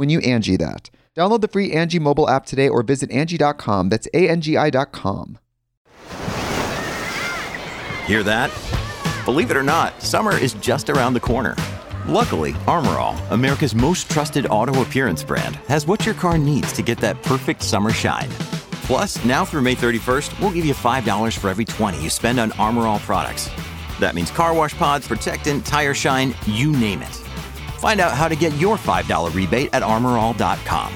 when you Angi that. Download the free Angi mobile app today or visit Angi.com. That's A-N-G-I dot com. Hear that? Believe it or not, summer is just around the corner. Luckily, Armor All, America's most trusted auto appearance brand, has what your car needs to get that perfect summer shine. Plus, now through May 31st, we'll give you $5 for every 20 you spend on Armor All products. That means car wash pods, protectant, tire shine, you name it. Find out how to get your $5 rebate at armorall.com.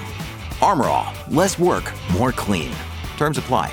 Armor All, less work, more clean. Terms apply.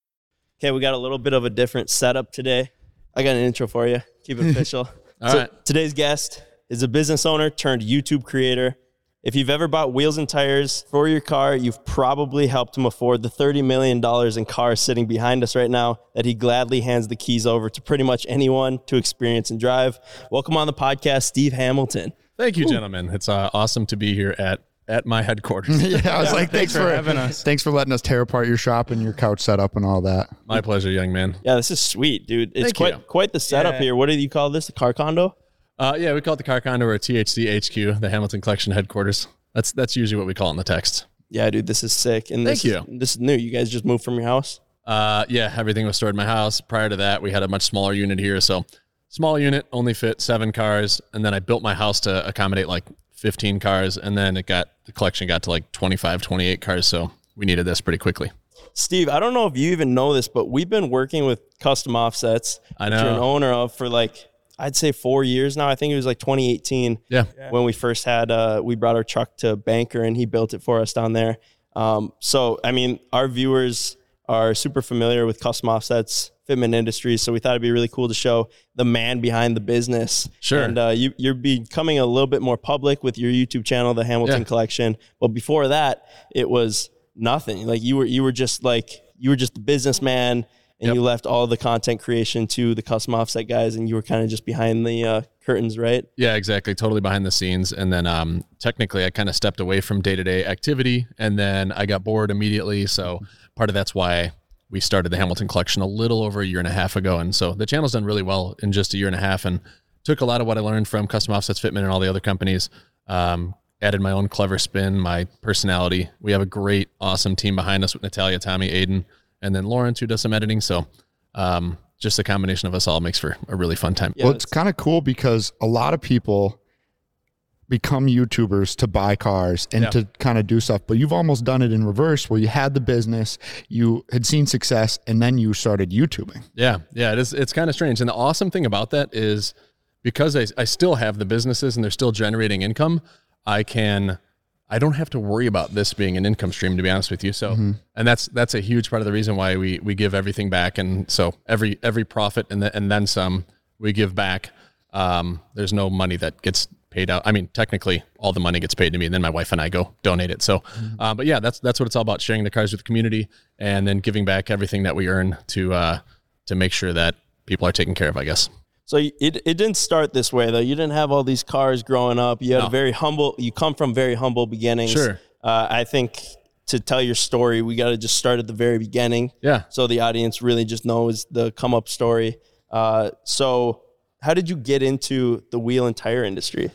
Okay, we got a little bit of a different setup today. I got an intro for you. Keep it official. All so right. Today's guest is a business owner turned YouTube creator. If you've ever bought wheels and tires for your car, you've probably helped him afford the $30 million in cars sitting behind us right now that he gladly hands the keys over to pretty much anyone to experience and drive. Welcome on the podcast, Steve Hamilton. Thank you, gentlemen. It's uh, awesome to be here at at my headquarters. yeah, I was like, thanks, thanks for for, having us. Thanks for letting us tear apart your shop and your couch setup and all that. My pleasure, young man. Yeah, this is sweet, dude. It's Thank quite you. quite the setup here. What do you call this? The car condo? Uh, yeah, we call it the Car Condo or THC HQ, the Hamilton Collection headquarters. That's that's usually what we call it in the text. Yeah, dude, this is sick. And Thank this you. Is, this is new. You guys just moved from your house? Uh, yeah, everything was stored in my house. Prior to that, we had a much smaller unit here. So, small unit only fit seven cars, and then I built my house to accommodate like 15 cars, and then it got the collection got to like 25, 28 cars. So we needed this pretty quickly. Steve, I don't know if you even know this, but we've been working with custom offsets I that you're an owner of for like I'd say four years now. I think it was like 2018 Yeah. when we first had uh, we brought our truck to Banker and he built it for us down there. Um, so I mean, our viewers are super familiar with custom offsets, Fitment Industries. So we thought it'd be really cool to show the man behind the business. Sure. And uh, you, you're becoming a little bit more public with your YouTube channel, the Hamilton Yeah. Collection. But before that, it was nothing. Like you were you were just like you were just the businessman and Yep. you left all the content creation to the custom offset guys and you were kind of just behind the uh, curtains, right? Yeah, exactly. Totally behind the scenes. And then um, technically, I kind of stepped away from day to day activity and then I got bored immediately. So part of that's why we started the Hamilton collection a little over a year and a half ago. And so the channel's done really well in just a year and a half and took a lot of what I learned from Custom Offsets Fitment and all the other companies. Um, added my own clever spin, my personality. We have a great, awesome team behind us with Natalia, Tommy, Aiden, and then Lawrence, who does some editing. So um, just a combination of us all makes for a really fun time. Yeah, well, it's kind of cool because a lot of people become YouTubers to buy cars and Yeah. to kind of do stuff, but you've almost done it in reverse where you had the business, you had seen success, and then you started YouTubing. Yeah, yeah, it is. It's kind of strange, and the awesome thing about that is because I, I still have the businesses and they're still generating income. I can I don't have to worry about this being an income stream to be honest with you. So, and that's that's a huge part of the reason why we we give everything back, and so every every profit and the, and then some we give back. Um, there's no money that gets paid out. I mean, technically, all the money gets paid to me, and then my wife and I go donate it. So, uh, but yeah, that's that's what it's all about: sharing the cars with the community, and then giving back everything that we earn to uh, to make sure that people are taken care of. I guess. So it, it didn't start this way though. You didn't have all these cars growing up. You had No. a very humble. You come from very humble beginnings. Sure. Uh, I think to tell your story, we got to just start at the very beginning. Yeah. So the audience really just knows the come up story. Uh, so how did you get into the wheel and tire industry?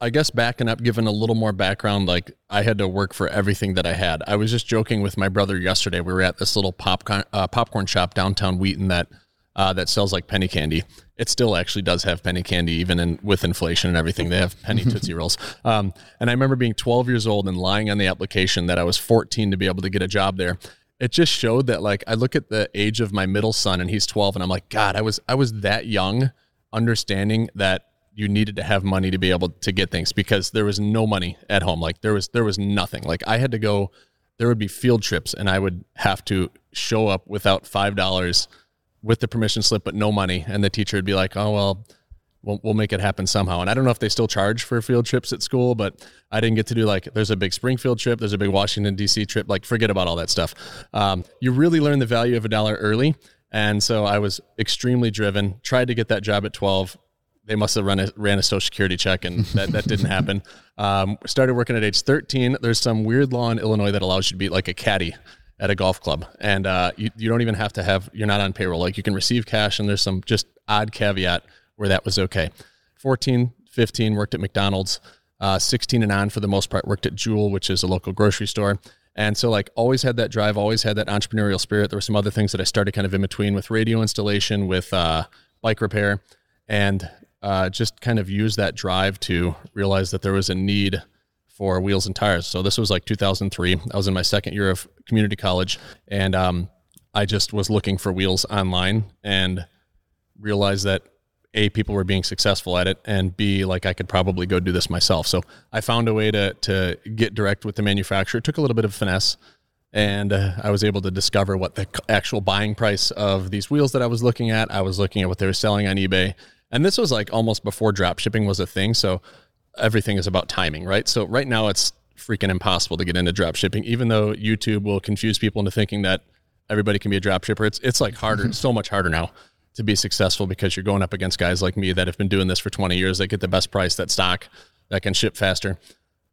I guess backing up, giving a little more background, like I had to work for everything that I had. I was just joking with my brother yesterday. We were at this little popcorn uh, popcorn shop downtown Wheaton that uh, that sells like penny candy. It still actually does have penny candy, even in with inflation and everything. They have penny tootsie rolls. Um, and I remember being 12 years old and lying on the application that I was 14 to be able to get a job there. It just showed that like I look at the age of my middle son and he's 12 and I'm like, God, I was I was that young, understanding that you needed to have money to be able to get things because there was no money at home. Like there was there was nothing. Like I had to go there would be field trips and I would have to show up without five dollars with the permission slip but no money and the teacher would be like, "Oh well, we'll, we'll make it happen somehow." And I don't know if they still charge for field trips at school, but I didn't get to do like there's a big Springfield trip, there's a big Washington D.C. trip. Like forget about all that stuff. Um, you really learn the value of a dollar early, and so I was extremely driven. Tried to get that job at 12 they must have run a, ran a social security check and that, that didn't happen. Um, started working at age 13. There's some weird law in Illinois that allows you to be like a caddy at a golf club. And uh, you, you don't even have to have, you're not on payroll. Like you can receive cash and there's some just odd caveat where that was okay. 14, 15, worked at McDonald's. Uh, 16 and on for the most part, worked at Jewel, which is a local grocery store. And so, like, always had that drive, always had that entrepreneurial spirit. There were some other things that I started kind of in between with radio installation, with uh, bike repair, and uh, just kind of used that drive to realize that there was a need for wheels and tires. So this was like 2003. I was in my second year of community college, and um, I just was looking for wheels online and realized that a people were being successful at it, and b like I could probably go do this myself. So I found a way to to get direct with the manufacturer. It took a little bit of finesse. And uh, I was able to discover what the actual buying price of these wheels that I was looking at. I was looking at what they were selling on eBay, and this was like almost before drop shipping was a thing. So everything is about timing, right? So right now it's freaking impossible to get into drop shipping, even though YouTube will confuse people into thinking that everybody can be a drop shipper. It's it's like harder, it's so much harder now to be successful because you're going up against guys like me that have been doing this for 20 years that get the best price, that stock, that can ship faster.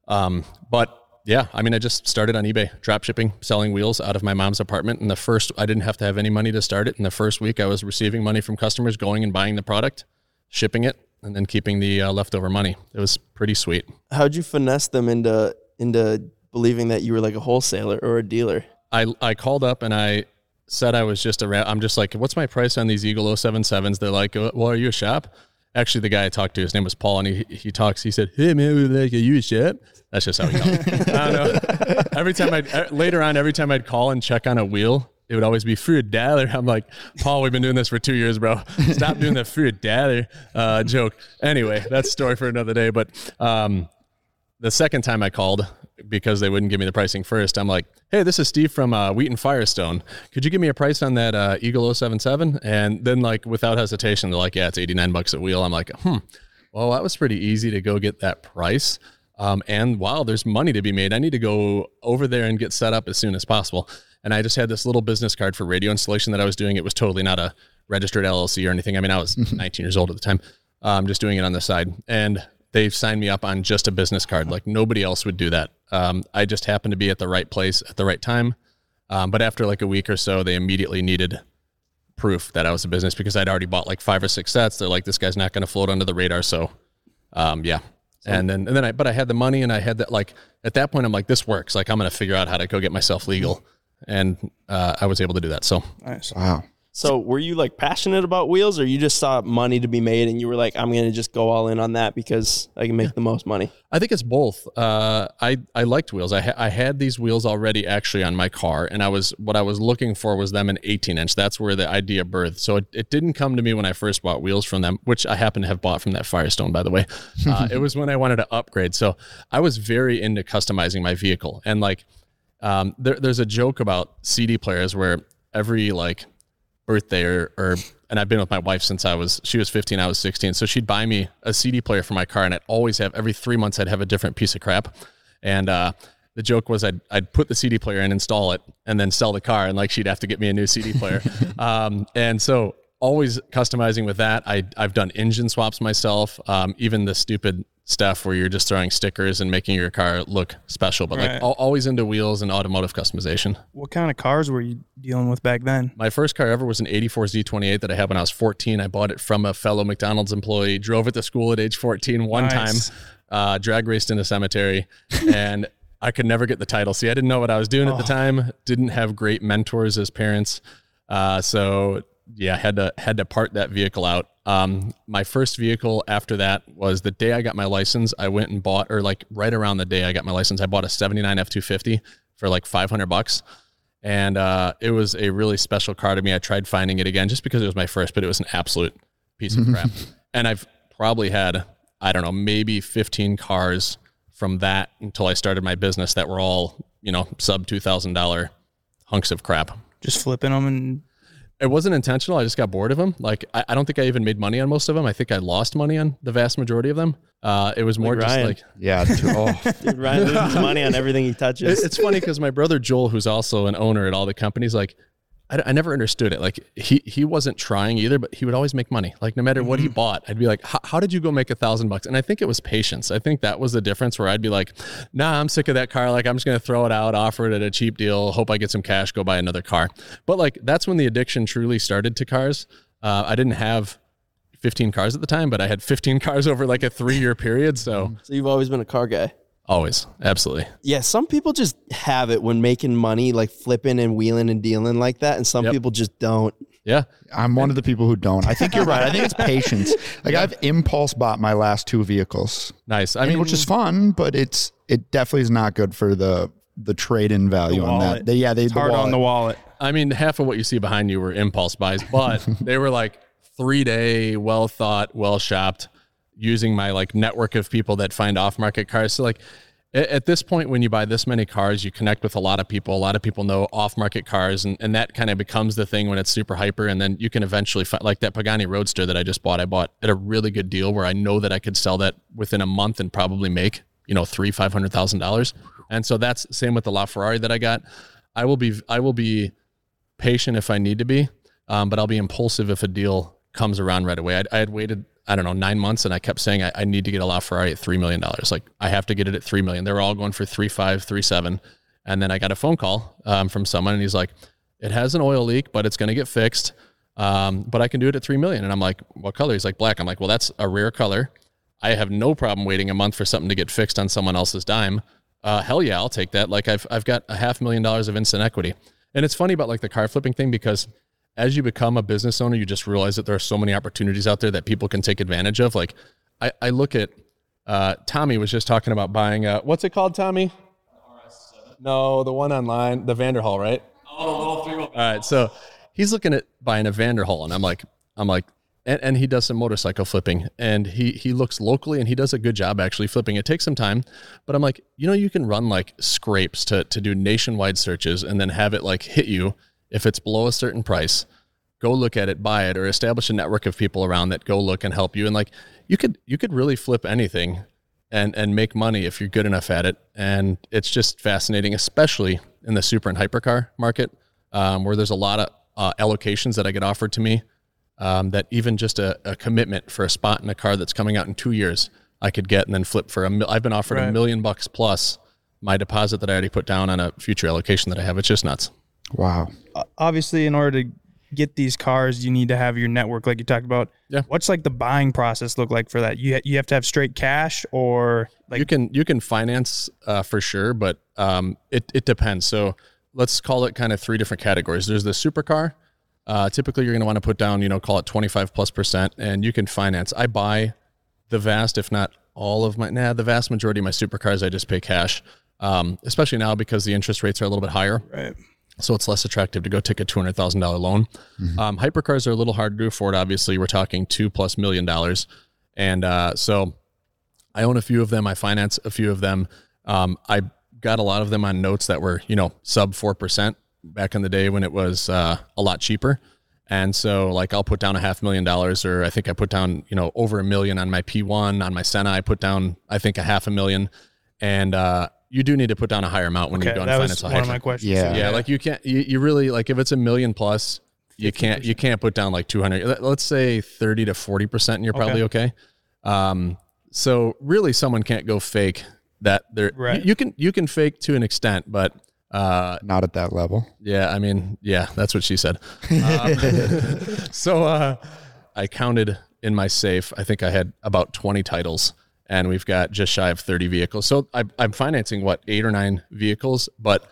Um, but yeah, I mean, I just started on eBay, drop shipping, selling wheels out of my mom's apartment. And the first, I didn't have to have any money to start it. In the first week, I was receiving money from customers, going and buying the product, shipping it, and then keeping the uh, leftover money. It was pretty sweet. How'd you finesse them into into believing that you were like a wholesaler or a dealer? I I called up and I said I was just around. I'm just like, what's my price on these Eagle 077s? They're like, "Uh, well, are you a shop? Actually, the guy I talked to, his name was Paul, and he he talks. He said, "Hey man, we like, are you a shop?" That's just how he called. me. I don't know. Every time I later on, every time I'd call and check on a wheel, it would always be for a dollar. I'm like, Paul, we've been doing this for two years, bro. Stop doing that for a dollar uh, joke. Anyway, that's story for another day. But um, the second time I called because they wouldn't give me the pricing first, I'm like, hey, this is Steve from uh, Wheaton Firestone. Could you give me a price on that uh, Eagle 077? And then, like, without hesitation, they're like, yeah, it's 89 bucks a wheel. I'm like, hmm, well, that was pretty easy to go get that price. Um, and wow, there's money to be made. I need to go over there and get set up as soon as possible. And I just had this little business card for radio installation that I was doing. It was totally not a registered LLC or anything. I mean, I was 19 years old at the time, um, just doing it on the side. And they've signed me up on just a business card. Like nobody else would do that. Um, I just happened to be at the right place at the right time. Um, but after like a week or so, they immediately needed proof that I was a business because I'd already bought like five or six sets. They're like, this guy's not going to float under the radar. So, um, yeah. And then, and then I, but I had the money and I had that, like, at that point, I'm like, this works. Like, I'm going to figure out how to go get myself legal. And, uh, I was able to do that. So Nice. Wow. So were you like passionate about wheels or you just saw money to be made and you were like, I'm gonna just go all in on that because I can make the most money? I think it's both. Uh, I I liked wheels. I ha- I had these wheels already actually on my car, and I was what I was looking for was them an 18 inch. That's where the idea birthed. So it, it didn't come to me when I first bought wheels from them, which I happen to have bought from that Firestone, by the way. Uh, it was when I wanted to upgrade. So I was very into customizing my vehicle, and like um, there, there's a joke about CD players where every like birthday or, or and I've been with my wife since I was she was 15 I was 16 so she'd buy me a CD player for my car and I'd always have every 3 months I'd have a different piece of crap. And uh the joke was I'd, I'd put the CD player in install it and then sell the car. And like she'd have to get me a new CD player. Um and so always customizing with that I I've done engine swaps myself. Um even the stupid stuff where you're just throwing stickers and making your car look special but Right. like always into wheels and automotive customization What kind of cars were you dealing with back then? my first car ever was an 84 Z28 that I had when I was 14. I bought it from a fellow McDonald's employee, drove it to school at age 14 one Nice. time, uh, drag raced in a cemetery, and I could never get the title. See, I didn't know what I was doing at the time, didn't have great mentors as parents. Uh, so yeah, I had to had to part that vehicle out. Um, my first vehicle after that was the day I got my license. I went and bought, or like right around the day I got my license, I bought a '79 F250 for like 500 bucks and uh, it was a really special car to me. I tried finding it again just because it was my first, but it was an absolute piece of crap. and I've probably had I don't know maybe 15 cars from that until I started my business that were all you know sub two thousand dollar hunks of crap. Just flipping them and It wasn't intentional. I just got bored of them. Like I, I don't think I even made money on most of them. I think I lost money on the vast majority of them. Uh, it was more Like just Ryan. like Yeah. to- oh, Dude, Ryan loses money on everything he It- touches. it's funny because my brother Joel, who's also an owner at all the companies, like I, I never understood it. Like he he wasn't trying either, but he would always make money. Like no matter what he bought, I'd be like, "How- "How did you go make a thousand bucks?" And I think it was patience. I think that was the difference. Where I'd be like, "Nah, I'm sick of that car. Like I'm just gonna throw it out, offer it at a cheap deal, hope I get some cash, go buy another car." But like that's when the addiction truly started to cars. Uh, I didn't have 15 cars at the time, but I had 15 cars over like a three year period. So so you've always been a car guy. Always, absolutely. Yeah, some people just have it when making money, like flipping and wheeling and dealing like that, and some Yep. people just don't. Yeah. I'm one of the people who don't. I think you're right. I think it's patience. Like I've impulse bought my last two vehicles. Nice. I I mean, mean, which is fun, but it's it definitely is not good for the the trade in value on that. wallet. They, yeah, they it's hard on the wallet. I mean, half of what you see behind you were impulse buys, but they were like three day, well thought, well shopped, using my like network of people that find off market cars. So like at this point, when you buy this many cars, you connect with a lot of people. A lot of people know off market cars, and, and that kind of becomes the thing when it's super hyper. And then you can eventually find like that Pagani Roadster that I just bought. I bought at a really good deal where I know that I could sell that within a month and probably make you know three five hundred thousand dollars. And so that's same with the LaFerrari that I got. I will be I will be patient if I need to be, um, but I'll be impulsive if a deal comes around right away. I, I had waited, I don't know, nine months, and I kept saying I, I need to get a LaFerrari at three million dollars. Like I have to get it at three million. They were all going for three five, three seven, and then I got a phone call um, from someone, and he's like, "It has an oil leak, but it's going to get fixed." Um, but I can do it at three million, and I'm like, "What color?" He's like, "Black." I'm like, "Well, that's a rare color. I have no problem waiting a month for something to get fixed on someone else's dime. Uh, hell yeah, I'll take that. Like I've I've got a half million dollars of instant equity, and it's funny about like the car flipping thing because as you become a business owner, you just realize that there are so many opportunities out there that people can take advantage of. Like I, I look at uh, Tommy was just talking about buying a what's it called, Tommy? RS. No, the one online, the Vanderhall, right? All right, so he's looking at buying a Vanderhall, and I'm like, I'm like, and, and he does some motorcycle flipping, and he he looks locally, and he does a good job actually flipping. It takes some time, but I'm like, you know, you can run like scrapes to to do nationwide searches, and then have it like hit you if it's below a certain price. Go look at it, buy it, or establish a network of people around that go look and help you. And like, you could you could really flip anything and and make money if you're good enough at it. And it's just fascinating, especially in the super and hypercar market, um, where there's a lot of uh, allocations that I get offered to me. Um, that even just a, a commitment for a spot in a car that's coming out in two years, I could get and then flip for a. Mil- I've been offered a million bucks plus my deposit that I already put down on a future allocation that I have. It's just nuts. Wow. Obviously, in order to get these cars, you need to have your network, like you talked about. Yeah. What's like the buying process look like for that? You ha- you have to have straight cash, or like you can you can finance uh, for sure, but um, it it depends. So let's call it kind of three different categories. There's the supercar, Uh, typically, you're going to want to put down, you know, call it 25 plus percent, and you can finance. I buy the vast, if not all of my, nah, the vast majority of my supercars, I just pay cash, um, especially now because the interest rates are a little bit higher. Right. So it's less attractive to go take a two hundred thousand dollar loan. Um, hypercars are a little harder to afford. Obviously, we're talking two plus million dollars, and uh, so I own a few of them. I finance a few of them. Um, I got a lot of them on notes that were you know sub four percent back in the day when it was uh, a lot cheaper. And so like I'll put down a half million dollars, or I think I put down you know over a million on my P1 on my Senna. I put down I think a half a million, and uh, you do need to put down a higher amount when Okay, you go and that finance was a one of my questions. Yeah. too. Yeah, like you can't, you, you really like if it's a million plus, you can't, you can't put down like 200. Let- Let's say 30 to 40%, and you're probably okay. Um, so really someone can't go fake that they're, Right. you, you can, you can fake to an extent, but, uh, Not at that level. yeah, I mean, yeah, that's what she said. Um, so, uh, I counted in my safe. I think I had about 20 titles and we've got just shy of 30 vehicles. So I, I'm financing what eight or nine vehicles, but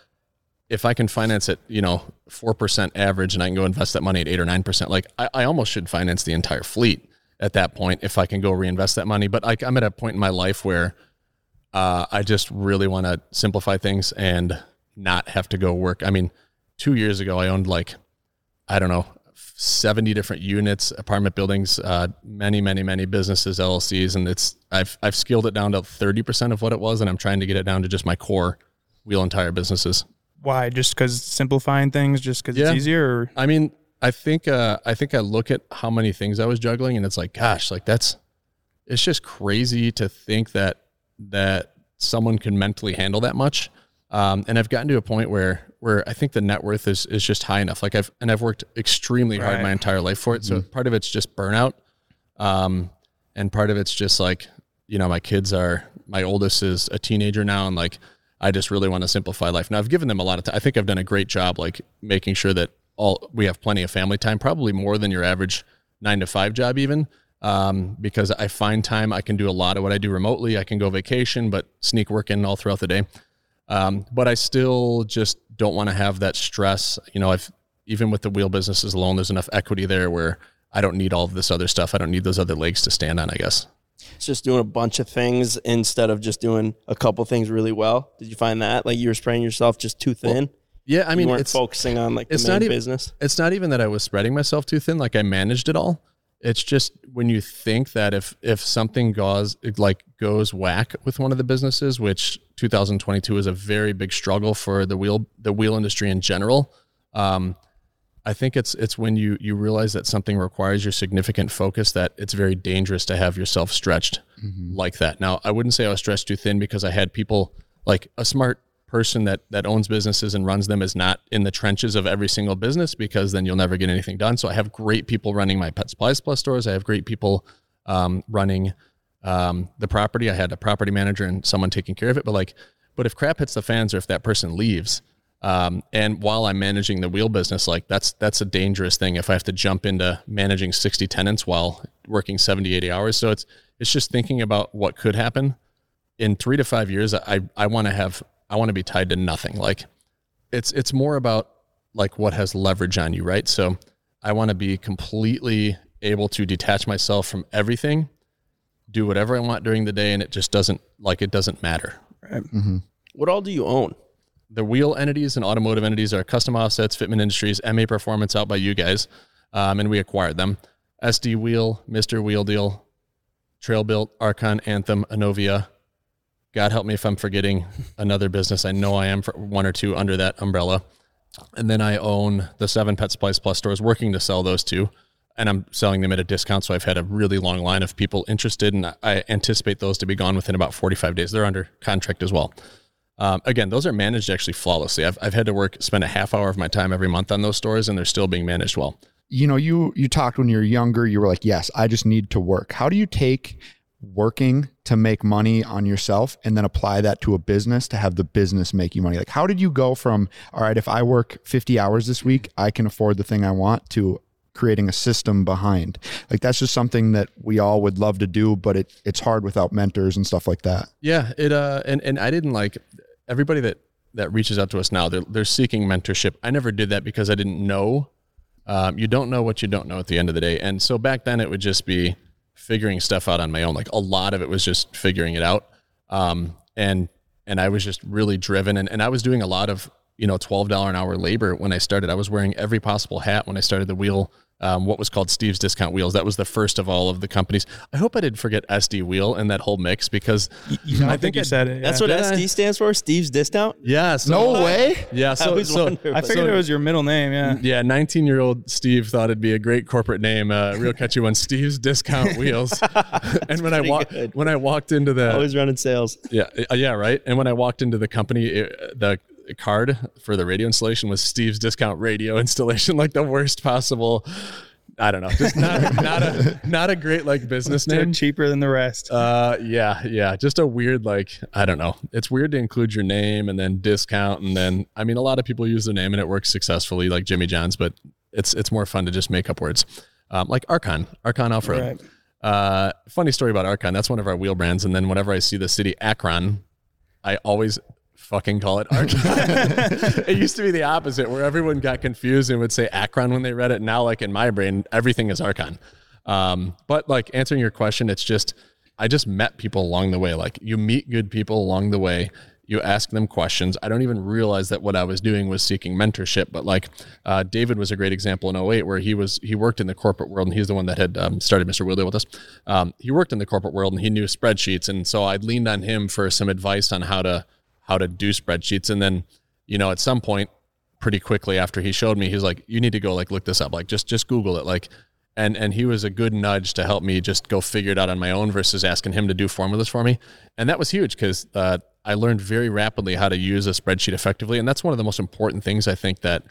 if I can finance it, you know, 4% average and I can go invest that money at eight or 9%, like I, I almost should finance the entire fleet at that point if I can go reinvest that money. But like I'm at a point in my life where uh, I just really want to simplify things and not have to go work. I mean, two years ago, I owned like, I don't know, 70 different units, apartment buildings, uh, many, many, many businesses, LLCs. And it's, I've, I've scaled it down to 30% of what it was. And I'm trying to get it down to just my core wheel and tire businesses. Why? Just because simplifying things, just because Yeah. it's easier? Or? I mean, I think uh, I think I look at how many things I was juggling, and it's like, gosh, like that's it's just crazy to think that that someone can mentally handle that much. Um, and I've gotten to a point where where I think the net worth is is just high enough. Like I've and I've worked extremely hard my entire life for it. So part of it's just burnout, um, and part of it's just like you know my kids are my oldest is a teenager now, and like I just really want to simplify life. Now I've given them a lot of time. I think I've done a great job, like making sure that all we have plenty of family time, probably more than your average nine to five job, even. Um, because I find time, I can do a lot of what I do remotely. I can go vacation, but sneak work in all throughout the day. Um, but I still just don't want to have that stress. You know, I've even with the wheel businesses alone, there's enough equity there where I don't need all of this other stuff. I don't need those other legs to stand on. I guess. It's just doing a bunch of things instead of just doing a couple things really well. Did you find that? Like you were spreading yourself just too thin? Yeah, I mean, you weren't it's focusing on like the it's main not even- business. it's not even that I was spreading myself too thin, like I managed it all. It's just when you think that if if something goes like goes whack with one of the businesses, which 2022 is a very big struggle for the wheel the wheel industry in general. Um, I think it's it's when you you realize that something requires your significant focus that it's very dangerous to have yourself stretched like that. Now, I wouldn't say I was stretched too thin because I had people like a smart person that that owns businesses and runs them is not in the trenches of every single business because then you'll never get anything done. So I have great people running my Pet Supplies Plus stores. I have great people um, running um, the property. I had a property manager and someone taking care of it. But like, but if crap hits the fans or if that person leaves, um, and while I'm managing the wheel business, like that's that's a dangerous thing if I have to jump into managing 60 tenants while working 70, 80 hours. So it's it's just thinking about what could happen in three to five years. I I want to have I want to be tied to nothing. Like it's it's more about like what has leverage on you, right? So I want to be completely able to detach myself from everything, do whatever I want during the day, and it just doesn't like it doesn't matter. Right. What all do you own? the wheel entities and automotive entities are custom offsets, Fitment Industries, MA Performance out by you guys, um, and we acquired them. SD Wheel, Mister Wheel Deal, Trail Built, Archon, Anthem, Anovia. God help me if I'm forgetting another business. I know I am for one or two under that umbrella. And then I own the seven Pet Supplies Plus stores, working to sell those two. And I'm selling them at a discount. So I've had a really long line of people interested, and I anticipate those to be gone within about 45 days. They're under contract as well. Um, again, those are managed actually flawlessly. I've, I've had to work, spend a half hour of my time every month on those stores, and they're still being managed well. you know you you talked when you were younger you were like yes i just need to work how do you take working to make money on yourself and then apply that to a business to have the business make you money like how did you go from all right if i work 50 hours this week i can afford the thing i want to creating a system behind like that's just something that we all would love to do but it it's hard without mentors and stuff like that Yeah, it uh, and and I didn't like everybody that that reaches out to us now. They're they're seeking mentorship. I never did that because I didn't know Um, you don't know what you don't know at the end of the day. And so back then it would just be figuring stuff out on my own. Like a lot of it was just figuring it out. Um, and and I was just really driven and, and I was doing a lot of, you know, twelve dollar an hour labor when I started. I was wearing every possible hat when I started the wheel um, what was called Steve's Discount Wheels. That was the first of all of the companies. I hope I didn't forget SD Wheel in that whole mix because You, I, think you said it. That's what Yeah. SD stands for. Steve's discount. yeah, so, No way. yeah. I So, always so wonder. I but- figured it was your middle name. Yeah. yeah, 19 year old Steve thought it'd be a great corporate name, uh, real catchy one, Steve's Discount Wheels. and when I walked when I walked into the always running sales. yeah uh, yeah right, and when I walked into the company, it, the card for the radio installation was Steve's Discount Radio Installation, like the worst possible. I don't know, just not not a not a great like business name. cheaper than the rest. Uh, yeah, yeah, just a weird like I don't know. It's weird to include your name and then discount and then I mean a lot of people use their name and it works successfully like Jimmy John's, but it's it's more fun to just make up words. Um, like Archon, Archon Off Road. Right. Uh, funny story about Archon. That's one of our wheel brands. And then whenever I see the city Akron, I always fucking call it Archon. it used to be the opposite, where everyone got confused and would say Akron when they read it. Now, like in my brain, everything is Archon. Um, but like answering your question, it's just I just met people along the way. Like you meet good people along the way. You ask them questions. I don't even realize that what I was doing was seeking mentorship. But like uh, David was a great example in 08 where he was he worked in the corporate world and he's the one that had um, started Mr. Wheel Deal with us. Um, he worked in the corporate world and he knew spreadsheets, and so I leaned on him for some advice on how to how to do spreadsheets. And then you know at some point pretty quickly after he showed me he's like you need to go like look this up. Like just just google it. Like and and he was a good nudge to help me just go figure it out on my own versus asking him to do formulas for me. And that was huge because uh, i learned very rapidly how to use a spreadsheet effectively. And that's one of the most important things i think that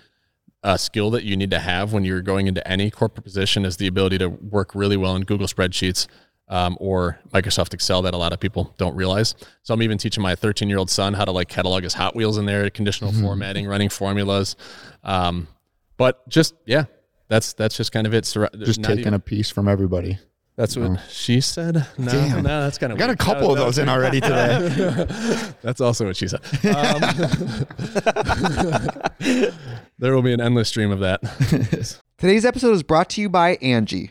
a skill that you need to have when you're going into any corporate position is the ability to work really well in google spreadsheets um, or Microsoft Excel that a lot of people don't realize. So I'm even teaching my 13 year old son how to like catalog his Hot Wheels in there, conditional formatting, running formulas. Um, but just yeah, that's that's just kind of it. Sur- Just taking even- a piece from everybody. that's what she said. No, Damn. no, that's kind of got a couple of those in already today. That's also what she said. Um, there will be an endless stream of that. Today's episode is brought to you by Angi.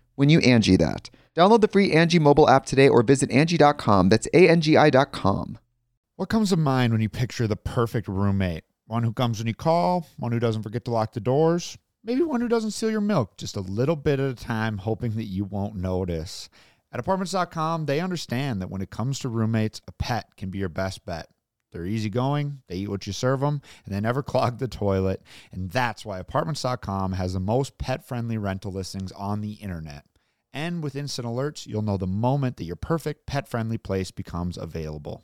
when you Angi that. Download the free Angi mobile app today or visit Angi.com. That's A-N-G-I dot. What comes to mind when you picture the perfect roommate? One who comes when you call, one who doesn't forget to lock the doors, maybe one who doesn't steal your milk just a little bit at a time, hoping that you won't notice. At apartments.com, they understand that when it comes to roommates, a pet can be your best bet. They're easygoing, they eat what you serve them, and they never clog the toilet. And that's why apartments.com has the most pet friendly rental listings on the internet. And with instant alerts, you'll know the moment that your perfect pet friendly place becomes available.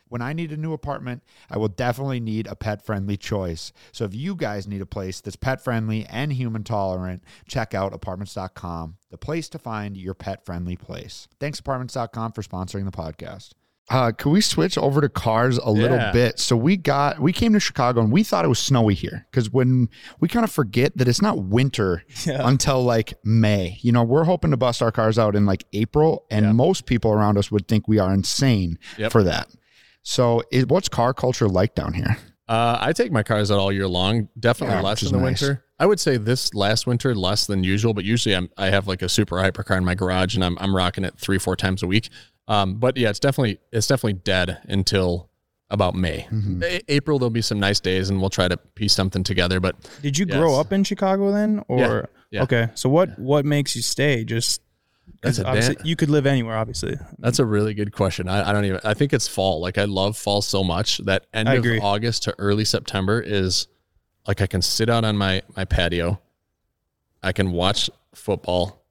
When I need a new apartment, I will definitely need a pet friendly choice. So if you guys need a place that's pet friendly and human tolerant, check out apartments.com, the place to find your pet friendly place. Thanks, apartments.com, for sponsoring the podcast. Uh, can we switch over to cars a little Yeah. bit? So we got we came to Chicago and we thought it was snowy here because when we kind of forget that it's not winter until like May. You know, we're hoping to bust our cars out in like April, and most people around us would think we are insane Yep. for that. So, is, what's car culture like down here? Uh, I take my cars out all year long. Definitely Yeah, less which in the nice. winter. I would say this last winter less than usual, but usually I'm, I have like a super hypercar in my garage and I'm I'm rocking it three four times a week. Um, but yeah, it's definitely it's definitely dead until about May. Mm-hmm. A- April there'll be some nice days and we'll try to piece something together. But Did you grow up in Chicago then, or yeah. okay? So what what makes you stay? Just 'cause That's a obviously you could live anywhere, obviously. That's a really good question. I, I don't even. I think it's fall. Like I love fall so much that end of. August to early September is like I can sit out on my my patio, I can watch football,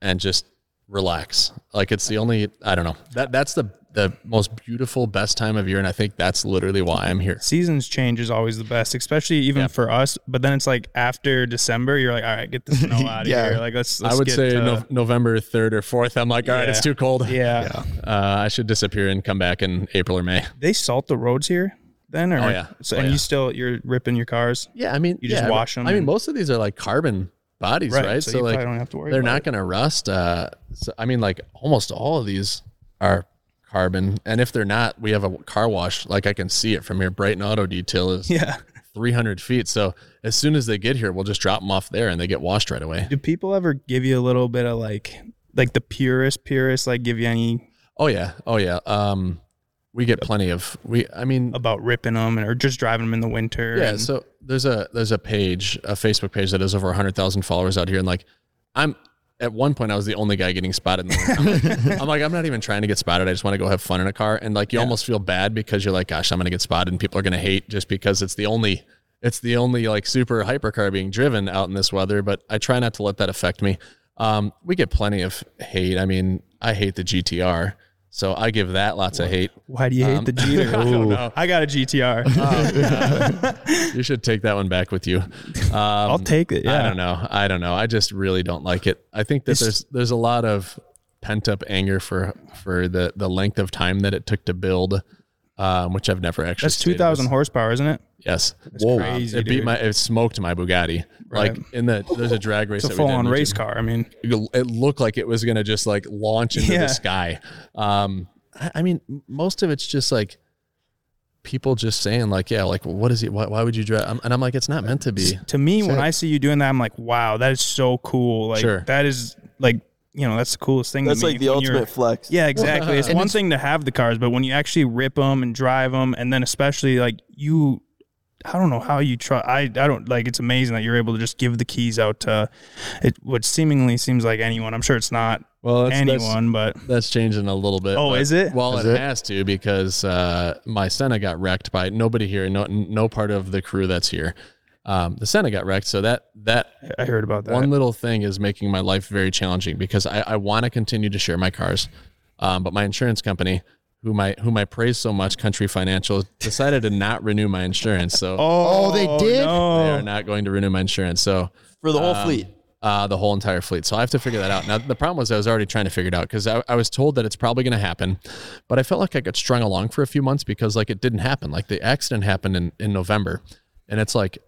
and just relax. Like it's the only. I don't know. That that's the the most beautiful best time of year, and I think that's literally why I'm here. Seasons change is always the best, especially even Yeah. for us. But then it's like after December, you're like, all right, get the snow out of Yeah. here. Like let's. let's I would say uh, no, November third or fourth. I'm like, all right, it's too cold. Yeah. Uh, I should disappear and come back in April or May. They salt the roads here. Then or Oh, yeah. So Oh, and yeah. you still you're ripping your cars. Yeah, I mean, You just yeah, them. I mean, and- most of these are like carbon bodies, right? So, you probably don't have to worry. they're not going to rust. Uh, so, I mean, like almost all of these are carbon, and if they're not, we have a car wash. Like I can see it from here. Brighton Auto Detail is Yeah. 300 feet. So as soon as they get here, we'll just drop them off there, and they get washed right away. Do people ever give you a little bit of like like the purest purist like give you any Oh yeah, oh yeah. Um, we get plenty of we. I mean, about ripping them or just driving them in the winter? Yeah, and- so there's a there's a page, a Facebook page that has over hundred thousand followers out here, and like, I'm at one point I was the only guy getting spotted. In the winter. I'm, like, I'm not even trying to get spotted. I just want to go have fun in a car, and like, you almost feel bad because you're like, gosh, I'm gonna get spotted, and people are gonna hate just because it's the only it's the only like super hypercar being driven out in this weather. But I try not to let that affect me. Um, we get plenty of hate. I mean, I hate the GTR, so I give that lots of hate. why do you hate Um, the Jeter? I don't know. I got a GTR. You should take that one back with you. Um, I'll take it. Yeah. I don't know. I don't know. I just really don't like it. I think that It's- there's there's a lot of pent up anger for for the the length of time that it took to build, um, which I've never actually. That's two thousand horsepower, isn't it? Yes. Whoa. crazy, it beat dude. my. It smoked my Bugatti. Right. Like in the there's a drag race. It's a that we did full on race car. I mean, It looked like it was gonna just like launch into Yeah. the sky. Um, I, I mean, most of it's just like people just saying like, yeah, like what is it? Why, why would you drive? And I'm like, it's not meant to be. to me, when I see you doing that, I'm like, wow, that is so cool. Like Sure. that is like you know that's the coolest thing. That's to me like the when ultimate flex. Yeah, exactly. It's And one it's- thing to have the cars, but when you actually rip them and drive them, and then especially like you, I don't know how you try. I I don't like. It's amazing that you're able to just give the keys out to it. What seemingly seems like anyone. I'm sure it's not Well, that's, that's- anyone, but That's changing a little bit. Oh, is it? Well, Is it, it? has to because uh, my Senna got wrecked by nobody here, no no part of the crew that's here. Um, the Senna got wrecked, so that that I heard about that. one little thing is making my life very challenging because I, I want to continue to share my cars, um, but my insurance company, whom I whom I praise so much, Country Financial, decided to not renew my insurance. So Oh, they did? they are not going to renew my insurance. So For the whole um, fleet. Uh, the whole entire fleet. So I have to figure that out. Now, the problem was I was already trying to figure it out because I, I was told that it's probably going to happen, but I felt like I got strung along for a few months because like it didn't happen. Like the accident happened in, in November and it's like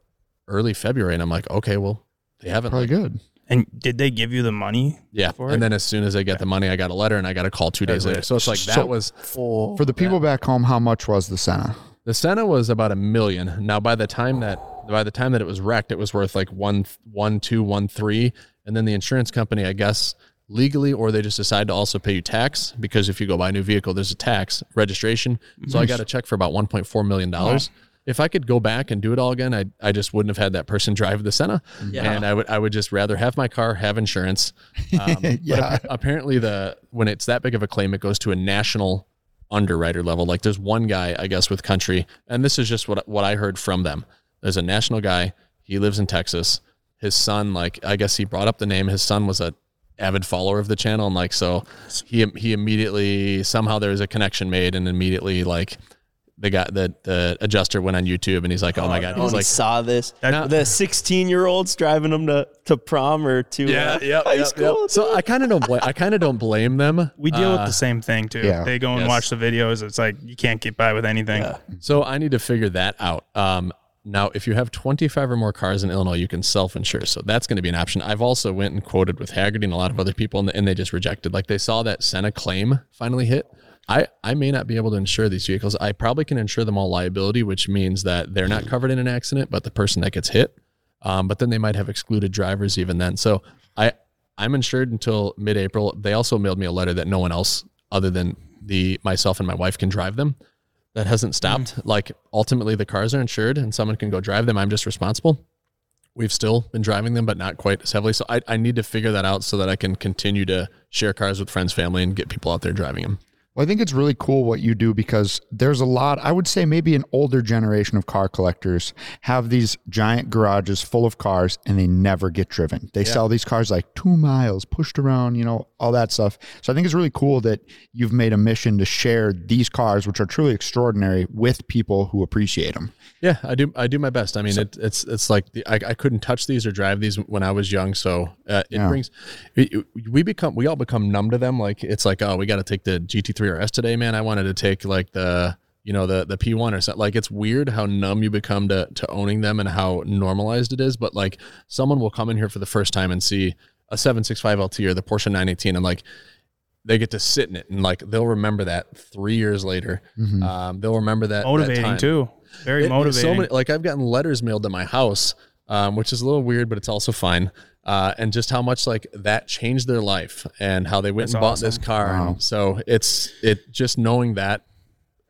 early February. And I'm like, okay, well, they haven't. Probably like- good. And did they give you the money? yeah. for And it? then as soon as I get the money, I got a letter and I got a call two days later. So it's like that So- was For the people back home, how much was the Senna? The Senna was about a million. Now, by the time that by the time that it was wrecked, it was worth like one, one, two, one, three, and then the insurance company, I guess, legally, or they just decide to also pay you tax because if you go buy a new vehicle, there's a tax registration. So I got a check for about one point four million dollars. If I could go back and do it all again, I I just wouldn't have had that person drive the Senna, and I would I would just rather have my car, have insurance. Um, Yeah. appa- apparently, the when it's that big of a claim, it goes to a national underwriter level. Like there's one guy, I guess, with country, and this is just what what I heard from them. There's a national guy. He lives in Texas. His son, like, I guess he brought up the name. His son was a avid follower of the channel, and like, so he he immediately somehow there was a connection made, and immediately like the guy the the adjuster went on YouTube and he's like, oh my god, Oh, he's he like. saw this. Not- the 16 year olds driving them to, to prom or to Yeah, uh, yeah, high yeah, school. So I kind of don't. Bla- I kind of don't blame them. We deal Uh, with the same thing too. yeah. They go and Yes. watch the videos. It's like you can't get by with anything. So I need to figure that out. Um, now, if you have 25 or more cars in Illinois, you can self-insure. So that's going to be an option. I've also went and quoted with Hagerty and a lot of other people, and, and they just rejected. Like they saw that Senna claim finally hit. I, I may not be able to insure these vehicles. I probably can insure them all liability, which means that they're not covered in an accident, but the person that gets hit. Um, but then they might have excluded drivers even then. So I I'm insured until mid-April. They also mailed me a letter that no one else other than the myself and my wife can drive them. That hasn't stopped. Like ultimately the cars are insured and someone can go drive them. I'm just responsible. We've still been driving them, but not quite as heavily. So I, I need to figure that out so that I can continue to share cars with friends, family, and get people out there driving them. Well, I think it's really cool what you do because there's a lot, I would say maybe an older generation of car collectors have these giant garages full of cars and they never get driven. They sell these cars like two miles, pushed around, you know, all that stuff. So I think it's really cool that you've made a mission to share these cars, which are truly extraordinary, with people who appreciate them. Yeah, I do. I do my best. I mean, it, it's it's like the, I, I couldn't touch these or drive these when I was young, so uh, it Yeah. brings we, we become we all become numb to them. Like it's like oh, we got to take the GT3 RS today, man. I wanted to take like the you know the the P1 or something. Like it's weird how numb you become to to owning them and how normalized it is. But like someone will come in here for the first time and see a 765 LT or the Porsche 918 and like they get to sit in it and like they'll remember that three years later. Um, they'll remember that that Motivating time. too. Very It- motivating. So many, like I've gotten letters mailed to my house, um, which is a little weird, but it's also fine. Uh, and just how much like that changed their life and how they went That's and bought this car. Wow. And so it's it just knowing that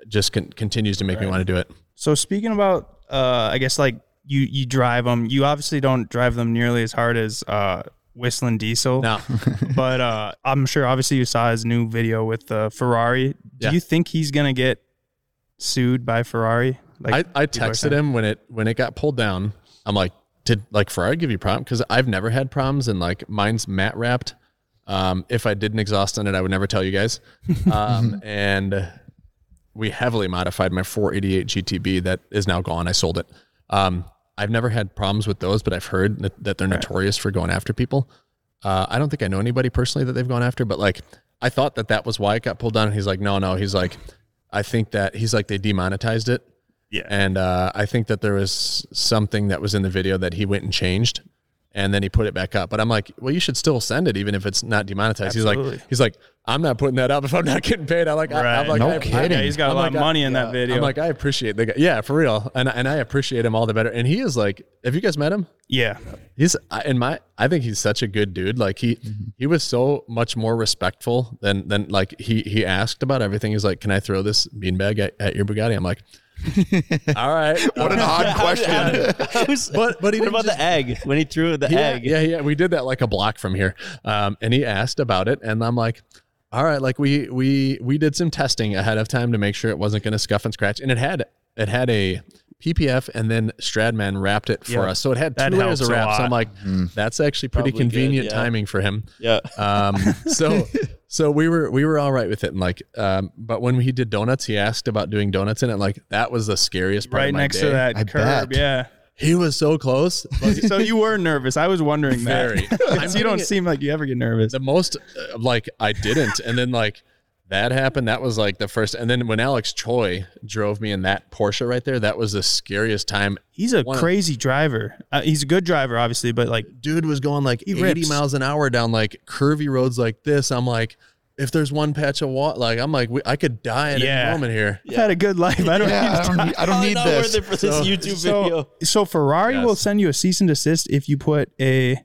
just con- continues to make me want to do it. So speaking about, uh, I guess like you you drive them. You obviously don't drive them nearly as hard as uh, WhistlinDiesel. Now, but uh, I'm sure obviously you saw his new video with uh, Ferrari. Do Yeah. you think he's gonna get sued by Ferrari? I, I texted him when it when it got pulled down. I'm like, did like Ferrari give you prom? Because I've never had proms and like mine's matte wrapped. Um, if I did an exhaust on it, I would never tell you guys. Um, and we heavily modified my 488 GTB that is now gone. I sold it. Um, I've never had problems with those, but I've heard that, that they're notorious for going after people. Uh, I don't think I know anybody personally that they've gone after, but like I thought that that was why it got pulled down. And he's like, no, no. He's like, I think that he's like they demonetized it. Yeah. And uh, I think that there was something that was in the video that he went and changed, and then he put it back up. But I'm like, well, you should still send it even if it's not demonetized. He's like, he's like, I'm not putting that up if I'm not getting paid. I'm like, I, Right. am like, No I, kidding. Yeah, he's got a I'm lot like, of I- money in that video. I'm like, I appreciate the guy. Yeah, for real. And and I appreciate him all the better. And he is like, have you guys met him? yeah, He's in my. I think he's such a good dude. Like he he was so much more respectful than than like he he asked about everything. He's like, can I throw this beanbag at, at your Bugatti? I'm like, all right. What an odd question. But but he what didn't about just- the egg when he threw the yeah, egg? Yeah, yeah, we did that like a block from here. Um, and he asked about it, and I'm like, all right, like we we we did some testing ahead of time to make sure it wasn't going to scuff and scratch, and it had it had a PPF, and then Stradman wrapped it for Yeah, us, so it had two that layers of helps a wraps. I'm lot. like, that's actually pretty Probably good, convenient yeah. timing for him. Yeah. Um, so so we were we were all right with it, and like, um, but when he did donuts, he asked about doing donuts in it. Like that was the scariest part. right of my next day. to that I curb. bet. Yeah. he was so close. So you were nervous. I was wondering Very. that. You don't it- seem like you ever get nervous. the most uh, like I didn't, and then like that happened. That was like the first, and then when Alex Choi drove me in that Porsche right there, that was the scariest time. He's a One- crazy driver. Uh, he's a good driver, obviously, but like Dude was going like 80 rips. miles an hour down like curvy roads like this. I'm like, if there's one patch of water, like I'm like, we, I could die at Yeah. any moment here. I've had a good life. I don't Yeah, I need don't need, I don't need not this. worth it for this YouTube video. So, so Ferrari will send you a cease and desist if you put a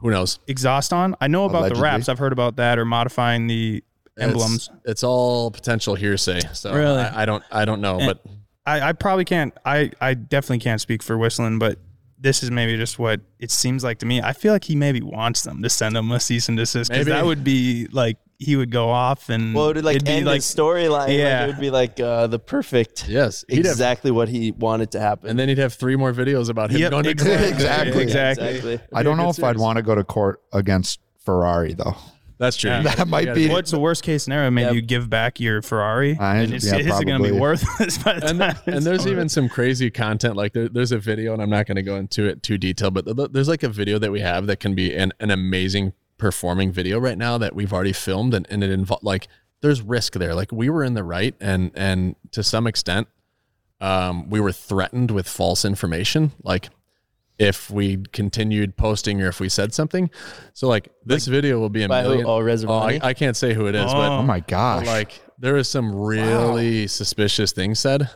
Who knows? exhaust on. I know about Allegedly. the wraps. I've heard about that or modifying the emblems. It's, it's all potential hearsay. So Really? I, I don't, I don't know, And- but I, I probably can't. I, I definitely can't speak for Whistling, but this is maybe just what it seems like to me. I feel like he maybe wants them to send him a cease and desist because that would be like he would go off and Well, it would like it'd be like storyline. Yeah. Yeah. Like, it would be like uh, the perfect, yes, he'd have, exactly what he wanted to happen. and then he'd have three more videos about him Yep, going to exactly. court. Exactly. exactly. exactly. I don't know good if I'd want to go to court against Ferrari though. That's true. Yeah. That might be- do- What's the worst case scenario? Maybe Yep. you give back your Ferrari, I- and it's, yeah, it's going to be probably. worthless by the and, time. and there's over. even some crazy content like there, there's a video and i'm not going to go into it too detailed but th- there's like a video that we have that can be an, an amazing performing video right now that we've already filmed and, and it involves like there's risk there like we were in the right and and to some extent um, we were threatened with false information like if we continued posting or if we said something so like this video will be a by who? million Oh, oh, Rezvani? I, I can't say who it is Oh. but Oh my gosh. like there is some really suspicious things said.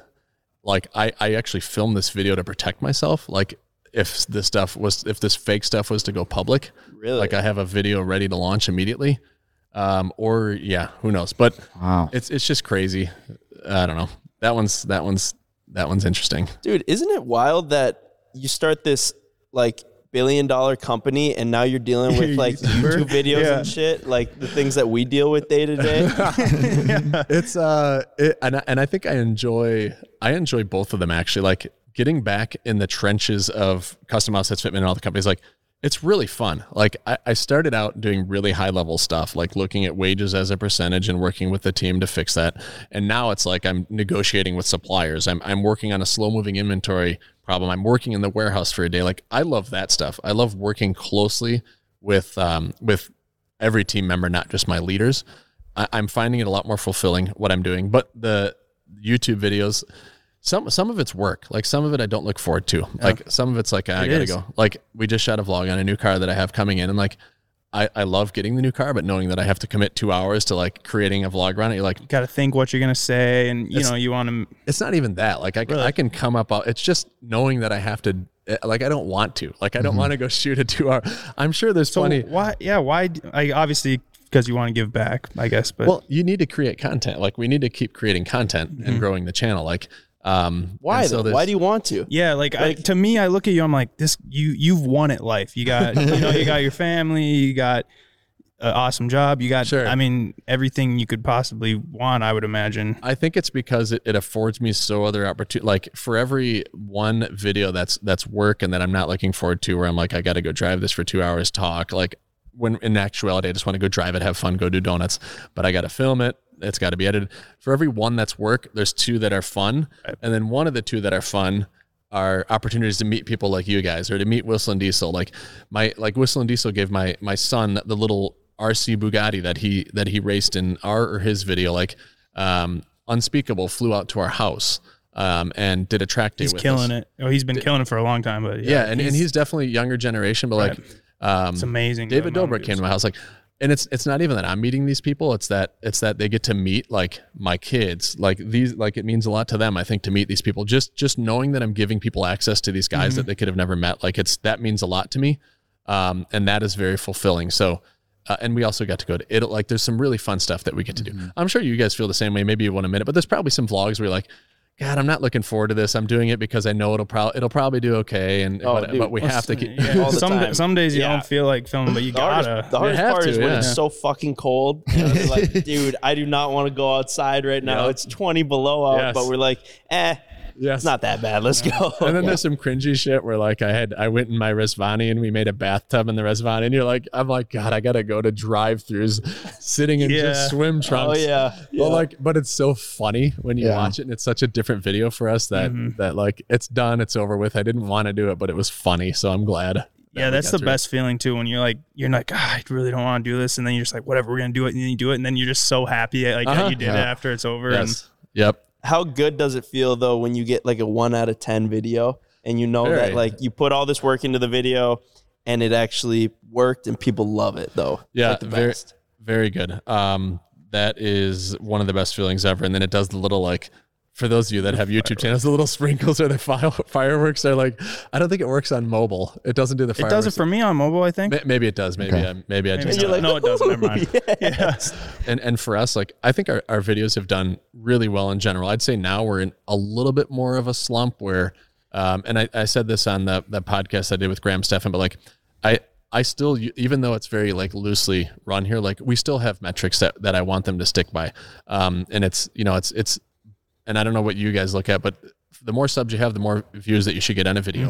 Like I, I actually filmed this video to protect myself. Like if this stuff was if this fake stuff was to go public, Really? like I have a video ready to launch immediately. Um, or yeah, who knows? But wow. it's it's just crazy. I don't know. That one's that one's that one's interesting. Dude, isn't it wild that you start this like billion dollar company and now you're dealing with like YouTube videos Yeah. and shit, like the things that we deal with day to day? it's uh it, and I, and I think I enjoy I enjoy both of them actually. Like getting back in the trenches of custom offsets fitment and all the companies like it's really fun. Like I, I started out doing really high level stuff like looking at wages as a percentage and working with the team to fix that. And now it's like I'm negotiating with suppliers. I'm, I'm working on a slow moving inventory problem I'm working in the warehouse for a day like I love that stuff I love working closely with um with every team member not just my leaders I, I'm finding it a lot more fulfilling what I'm doing. But the YouTube videos, some some of it's work. Like some of it I don't look forward to. Like some of it's like I It gotta is. go. Like we just shot a vlog on a new car that I have coming in, and like I, I love getting the new car, but knowing that I have to commit two hours to like creating a vlog around it, you're like, got to think what you're going to say, and you know you want to. it's not even that. Like I, can I can come up. It's just knowing that I have to. eh, Like I don't want to. Like I don't want to go shoot a two hour. I'm sure there's So plenty. why? Yeah, why? I obviously because you want to give back, I guess. But Well, you need to create content. Like we need to keep creating content and growing the channel. Like um, Why? so though? Why do you want to? Yeah, like, I, to me, I look at you. I'm like, this. You you've won it, life. You got you know you got your family. You got an awesome job. You got. Sure. I mean, everything you could possibly want. I would imagine. I think it's because it, it affords me so other opportunity. Like for every one video that's that's work and that I'm not looking forward to, where I'm like, I got to go drive this for two hours, talk. Like when in actuality, I just want to go drive it, have fun, go do donuts. But I got to film it. It's got to be edited. For every one that's work, there's two that are fun, and then one of the two that are fun are opportunities to meet people like you guys or to meet WhistlinDiesel. Like my like WhistlinDiesel gave my my son the little RC Bugatti that he that he raced in our or his video. Like um, Unspeakable flew out to our house um, and did a track day He's killing us. it. Oh, he's been killing it for a long time. But Yeah, and, and he's definitely younger generation, but like um, it's amazing. David Dobrik came to my house like and it's it's not even that I'm meeting these people it's that it's that they get to meet like my kids like these like it means a lot to them I think to meet these people just just knowing that I'm giving people access to these guys Mm-hmm. that they could have never met like it's that means a lot to me um and that is very fulfilling so uh, and we also got to go to Italy. Like, there's some really fun stuff that we get to do. Mm-hmm. I'm sure you guys feel the same way. Maybe you want a minute, but there's probably some vlogs where you're like, God, I'm not looking forward to this. I'm doing it because I know it'll probably it'll probably do okay, and Oh, but, but we have to keep. Yeah, all the some time. some days you Yeah. don't feel like filming, but you The gotta. the hardest part to, is when yeah. it's so fucking cold. And it's like, dude, I do not want to go outside right now. Yeah. It's 20 below out, Yes. but we're like, eh, Yes. it's not that bad. Let's go. And then there's some cringy shit where like I had I went in my Rezvani and we made a bathtub in the Rezvani and you're like I'm like God I gotta go to drive-throughs sitting in Yeah. just swim oh trunks. yeah, yeah. But like but it's so funny when you Yeah. watch it and it's such a different video for us that Mm-hmm. that like it's done it's over with. I didn't want to do it but it was funny so I'm glad. that Yeah, that's the through it. best feeling too. When you're like, you're like, "Ah, I really don't want to do this, and then you're just like, whatever, we're gonna do it, and then you do it, and then you're just so happy like Uh-huh. you did it after it's over. And Yep. How good does it feel though when you get like a one out of ten video and you know Very. that like you put all this work into the video and it actually worked and people love it though. Yeah, like very, very good. Um, that is one of the best feelings ever. And then it does the little like, for those of you that have YouTube channels, the little sprinkles or the fire, fireworks are like. I don't think it works on mobile. It doesn't do the fireworks. it does it for me on mobile, I think. Ma- Maybe it does. Maybe Okay. I, maybe I Maybe just not. you're like, no, it doesn't. Never mind. Yeah. and and for us, like I think our, our videos have done really well in general. I'd say now we're in a little bit more of a slump where, um, and I, I said this on the the podcast I did with Graham Stephan, but like I I still even though it's very like loosely run here, like we still have metrics that that I want them to stick by, um, and it's you know it's it's, and I don't know what you guys look at, but the more subs you have, the more views that you should get on a video.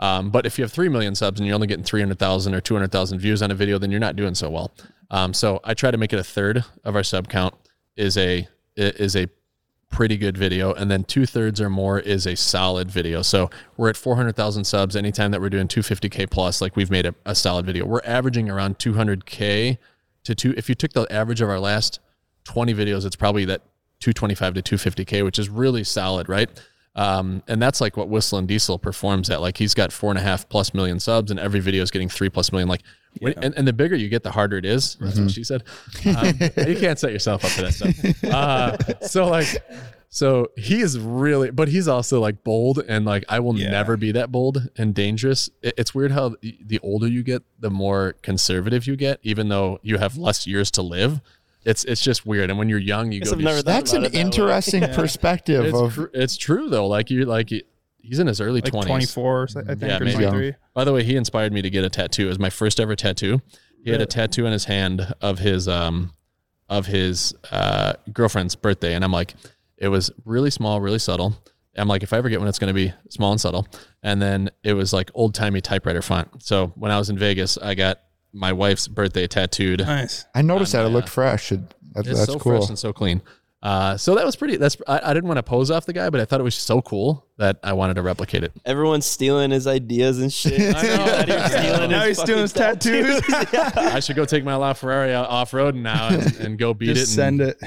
Um, but if you have three million subs and you're only getting three hundred thousand or two hundred thousand views on a video, then you're not doing so well. Um, so I try to make it a third of our sub count is a is a pretty good video, and then two thirds or more is a solid video. So we're at 400,000 subs. Anytime that we're doing 250k plus, like we've made a, a solid video. We're averaging around 200k to two. If you took the average of our last 20 videos, it's probably that 225 to 250k, which is really solid, right? Um, and that's like what WhistlinDiesel performs at. Like he's got four and a half plus million subs, and every video is getting three plus million. Like, when, and, and the bigger you get, the harder it is. That's what she said. Um, you can't set yourself up for that stuff. Uh, so like, so he is really, but he's also like bold, and like I will Yeah. never be that bold and dangerous. It- it's weird how the older you get, the more conservative you get, even though you have less years to live. It's it's just weird. And when you're young, you go. I've never That's an it that way. interesting perspective it's, of tr- it's true though. Like you like he's in his early like 20s. 24, I think, Yeah, or maybe. 23. By the way, he inspired me to get a tattoo. It was my first ever tattoo. He had a tattoo on his hand of his um of his uh girlfriend's birthday, and I'm like, it was really small, really subtle. I'm like, if I ever get one, it's going to be small and subtle. And then it was like old timey typewriter font. So when I was in Vegas, I got my wife's birthday tattooed. Nice. I noticed on that it my, looked fresh. It, that, It's that's so cool. fresh and so clean. Uh, so that was pretty. That's I, I didn't want to pose off the guy, but I thought it was so cool that I wanted to replicate it. Everyone's stealing his ideas and shit. I know. stealing Now he's stealing his tattoos. I should go take my LaFerrari off road now and, and go beat Just it. send and it.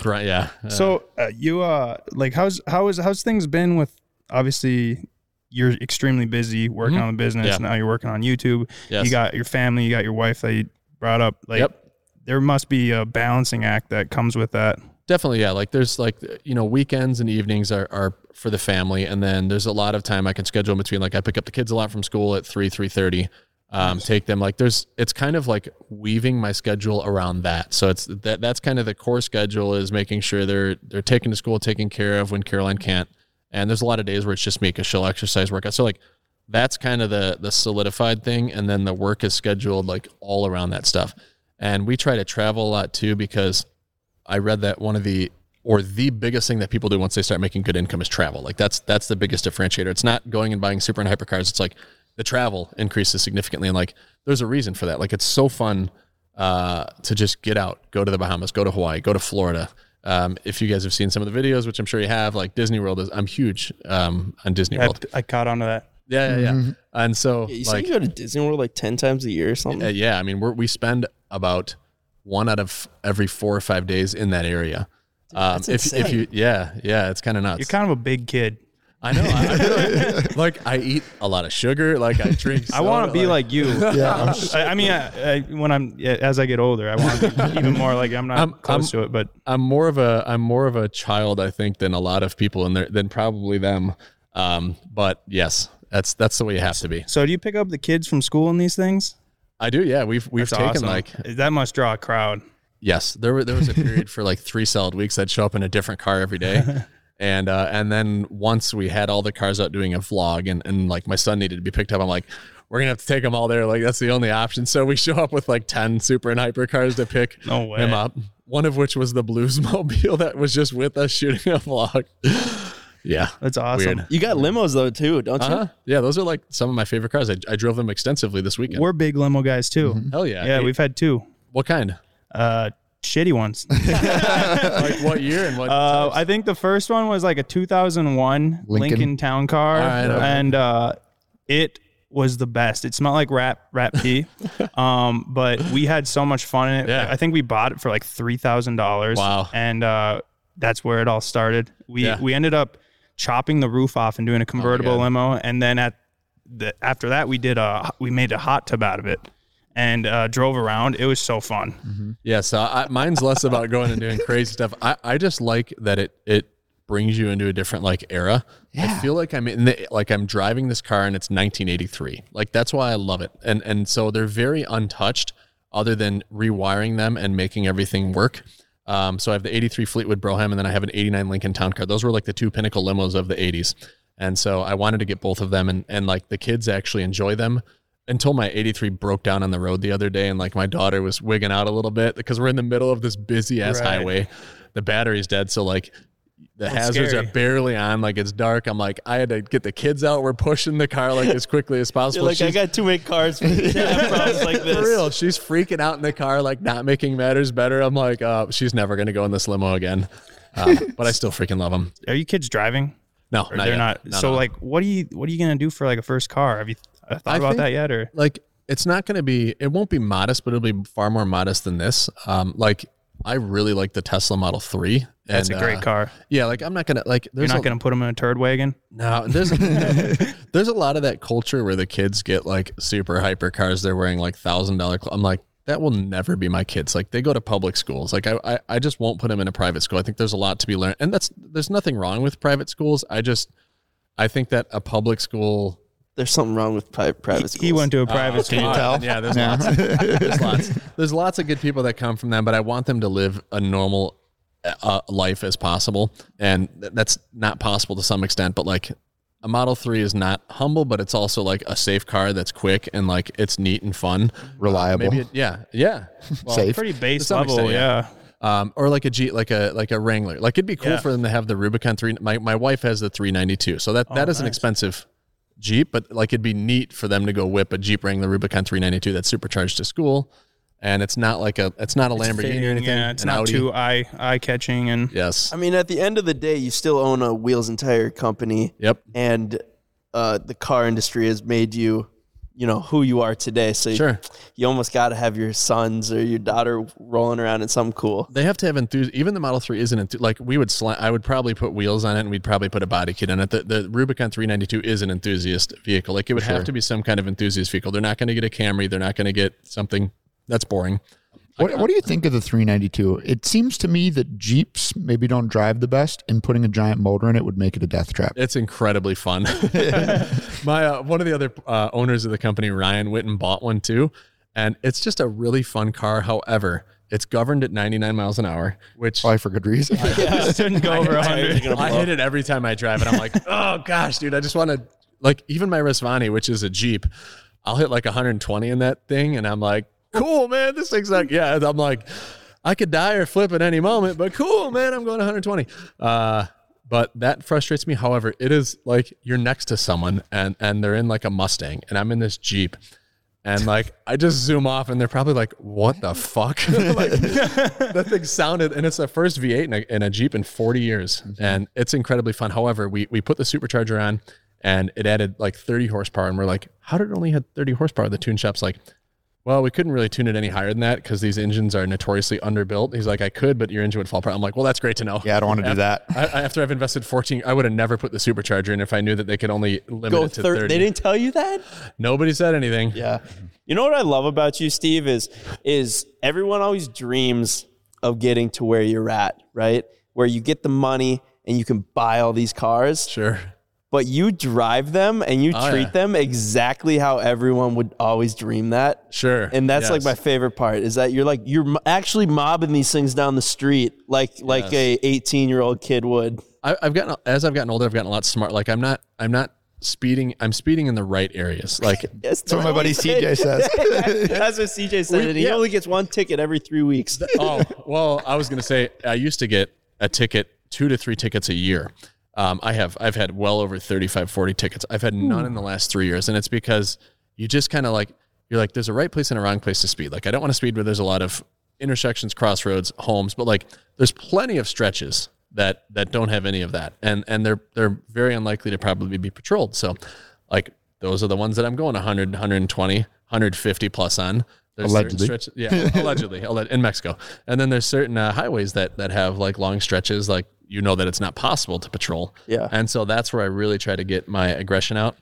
Grind, yeah. Uh, So uh, you uh like how's how is how's things been with obviously you're extremely busy working Mhm. on the business. Yeah. Now you're working on YouTube. yes. You got your family. You got your wife that you brought up. Like Yep. there must be a balancing act that comes with that. definitely yeah like there's like you know weekends and evenings are, are for the family and then there's a lot of time i can schedule in between like i pick up the kids a lot from school at 3 3.30 um, take them like there's it's kind of like weaving my schedule around that so it's that that's kind of the core schedule is making sure they're they're taken to school taken care of when caroline can't and there's a lot of days where it's just me because she'll exercise workout so like that's kind of the the solidified thing and then the work is scheduled like all around that stuff and we try to travel a lot too because I read that one of the or the biggest thing that people do once they start making good income is travel. Like that's that's the biggest differentiator. It's not going and buying super and hypercars. It's like the travel increases significantly, and like there's a reason for that. Like it's so fun uh, to just get out, go to the Bahamas, go to Hawaii, go to Florida. Um, if you guys have seen some of the videos, which I'm sure you have, like Disney World is, I'm huge um, on Disney I, World. I caught on to that. Yeah, yeah, yeah. And so Yeah, you like say you go to Disney World like ten times a year or something. uh, yeah, I mean, we're, we spend about one out of every four or five days in that area. Um, that's if, if insane. you, yeah, yeah, it's kind of nuts. You're kind of a big kid. I know. I, I like, like I eat a lot of sugar. Like I drink. I want to be like you. Yeah, I'm I, I mean, I, I, when I'm as I get older, I want to be even more like I'm not I'm- close I'm- to it, but I'm more of a I'm more of a child, I think, than a lot of people, and than probably them. Um, but yes, that's that's the way you have to be. so do you pick up the kids from school in these things? I do. Yeah, we've we've That's taken awesome. like that must draw a crowd. Yes, there were there was a period for like three solid weeks I'd show up in a different car every day. And uh, and then once we had all the cars out doing a vlog and, and like my son needed to be picked up, I'm like, we're gonna have to take them all there. Like that's the only option. So we show up with like ten super and hyper cars to pick No way. him up. One of which was the Bluesmobile that was just with us shooting a vlog. yeah. That's awesome. Weird. You got limos though too, don't you? Uh-huh. Yeah, those are like some of my favorite cars. I, I drove them extensively this weekend. We're big limo guys too. Hell yeah. Yeah, we've had two. what kind? Uh, shitty ones. like what year and what? Uh. I think the first one was like a 2001 Lincoln, Lincoln. Town Car, All right, okay. and uh, it was the best. It smelled like rat rat pee, um, but we had so much fun in it. Yeah. I think we bought it for like three thousand dollars. Wow. And uh, that's where it all started. We Yeah. we ended up chopping the roof off and doing a convertible God. limo, and then at the after that we did a we made a hot tub out of it. And uh, drove around. It was so fun. Yeah, so I, mine's less about going and doing crazy stuff. I, I just like that it it brings you into a different like era. Yeah. I feel like I'm in the like I'm driving this car and it's 1983. Like that's why I love it. And and so they're very untouched, other than rewiring them and making everything work. Um, so I have the 83 Fleetwood Brougham and then I have an 89 Lincoln Town Car. Those were like the two pinnacle limos of the 80s. And so I wanted to get both of them and and like the kids actually enjoy them until my 83 broke down on the road the other day and like my daughter was wigging out a little bit because we're in the middle of this busy ass Right. highway the battery's dead so like the hazards scary. are barely on. Like it's dark. I'm like, I had to get the kids out. We're pushing the car like as quickly as You're possible. like, I got too many cars for to have like this. for real, she's freaking out in the car, like not making matters better. I'm like, uh, she's never gonna go in this limo again. Uh, but I still freaking love them. Are you kids driving? No, not they're yet. not. No, so no. like, what are you what are you gonna do for like a first car? Have you uh, thought I about that yet? Or like it's not going to be it won't be modest but it'll be far more modest than this um like i really like the tesla model 3 that's and, a great uh, car. yeah like i'm not gonna like You're not a, gonna put them in a turd wagon. no there's there's a lot of that culture where the kids get like super hyper cars they're wearing like thousand dollar i'm like that will never be my kids like they go to public schools like I, I i just won't put them in a private school i think there's a lot to be learned and that's there's nothing wrong with private schools i just i think that a public school There's something wrong with pri- private schools. He went to a private Can school. you tell? Yeah, there's Yeah. lots. There's lots. There's lots of good people that come from them, but I want them to live a normal uh, life as possible, and th- that's not possible to some extent. But like a Model Three is not humble, but it's also like a safe car that's quick and like it's neat and fun, Reliable. Maybe it, yeah, yeah, Well, Safe. Pretty base some level, extent, yeah. yeah. Um, or like a G, like a like a Wrangler. Like it'd be cool Yeah. for them to have the Rubicon three. My my wife has the 392, so that Oh, that is an expensive Jeep, but like it'd be neat for them to go whip a Jeep Wrangler Rubicon 392 that's supercharged to school, and it's not like a it's not a Lamborghini or anything. Yeah, it's an not Audi. too eye eye catching and Yes. I mean, at the end of the day, you still own a wheels and tire company, Yep. and uh, the car industry has made you, you know, who you are today. So you- Sure. you, almost got to have your sons or your daughter rolling around in something cool. They have to have enthusiasm. Even the Model Three isn't enthu- like we would. Sla- I would probably put wheels on it, and we'd probably put a body kit on it. The, the Rubicon 392 is an enthusiast vehicle. Like it would have to be some kind of enthusiast vehicle. They're not going to get a Camry. They're not going to get something that's boring. What, what do you think of the 392? It seems to me that Jeeps maybe don't drive the best, and putting a giant motor in it would make it a death trap. It's incredibly fun. My uh, one of the other uh, owners of the company, Ryan Witten, bought one too, and it's just a really fun car. However, it's governed at 99 miles an hour, which Probably for good reason. shouldn't go over hundred. I hit it every time I drive it. I'm like, oh gosh, dude, I just want to like even my Rezvani, which is a Jeep, I'll hit like 120 in that thing, and I'm like, cool, man, this thing's like, yeah, I'm like, I could die or flip at any moment, but cool, man, I'm going 120. Uh, but that frustrates me. However, it is like you're next to someone and and they're in like a Mustang, and I'm in this Jeep. And like I just zoom off, and they're probably like, "What the fuck?" like, that thing sounded, and it's the first V8 in a, in a Jeep in 40 years, and it's incredibly fun. However, we we put the supercharger on, and it added like 30 horsepower, and we're like, "How did it only have 30 horsepower?" The tune shop's like, "Well, we couldn't really tune it any higher than that because these engines are notoriously underbuilt." He's like, "I could, but your engine would fall apart." I'm like, "Well, that's great to know." Yeah, I don't want to do that. I, after I've invested 14, I would have never put the supercharger in if I knew that they could only limit Go it to thir- 30. They didn't tell you that? Nobody said anything. Yeah. You know what I love about you, Steve, is is everyone always dreams of getting to where you're at, right? Where you get the money and you can buy all these cars, Sure. But you drive them and you Oh, treat yeah. them exactly how everyone would always dream that. Sure. And that's like my favorite part is that you're like you're actually mobbing these things down the street like like a 18 year old kid would. I, I've gotten as I've gotten older, I've gotten a lot smart. Like I'm not, I'm not speeding. I'm speeding in the right areas. Like Yes, That's what my buddy CJ says. That's what CJ said. We- and he yeah. only gets one ticket every three weeks. oh well, I was gonna say I used to get a ticket, two to three tickets a year. Um, I have I've had well over 35, 40 tickets. I've had none in the last three years, and it's because you just kind of like you're like there's a right place and a wrong place to speed. Like I don't want to speed where there's a lot of intersections, crossroads, homes, but like there's plenty of stretches that that don't have any of that, and and they're they're very unlikely to probably be patrolled. So, like those are the ones that I'm going 100, 120, 150 plus on. There's Allegedly. stretches- yeah, allegedly, alle- in Mexico. And then there's certain uh, highways that that have like long stretches, like you know that it's not possible to patrol. Yeah. And so that's where I really try to get my aggression out.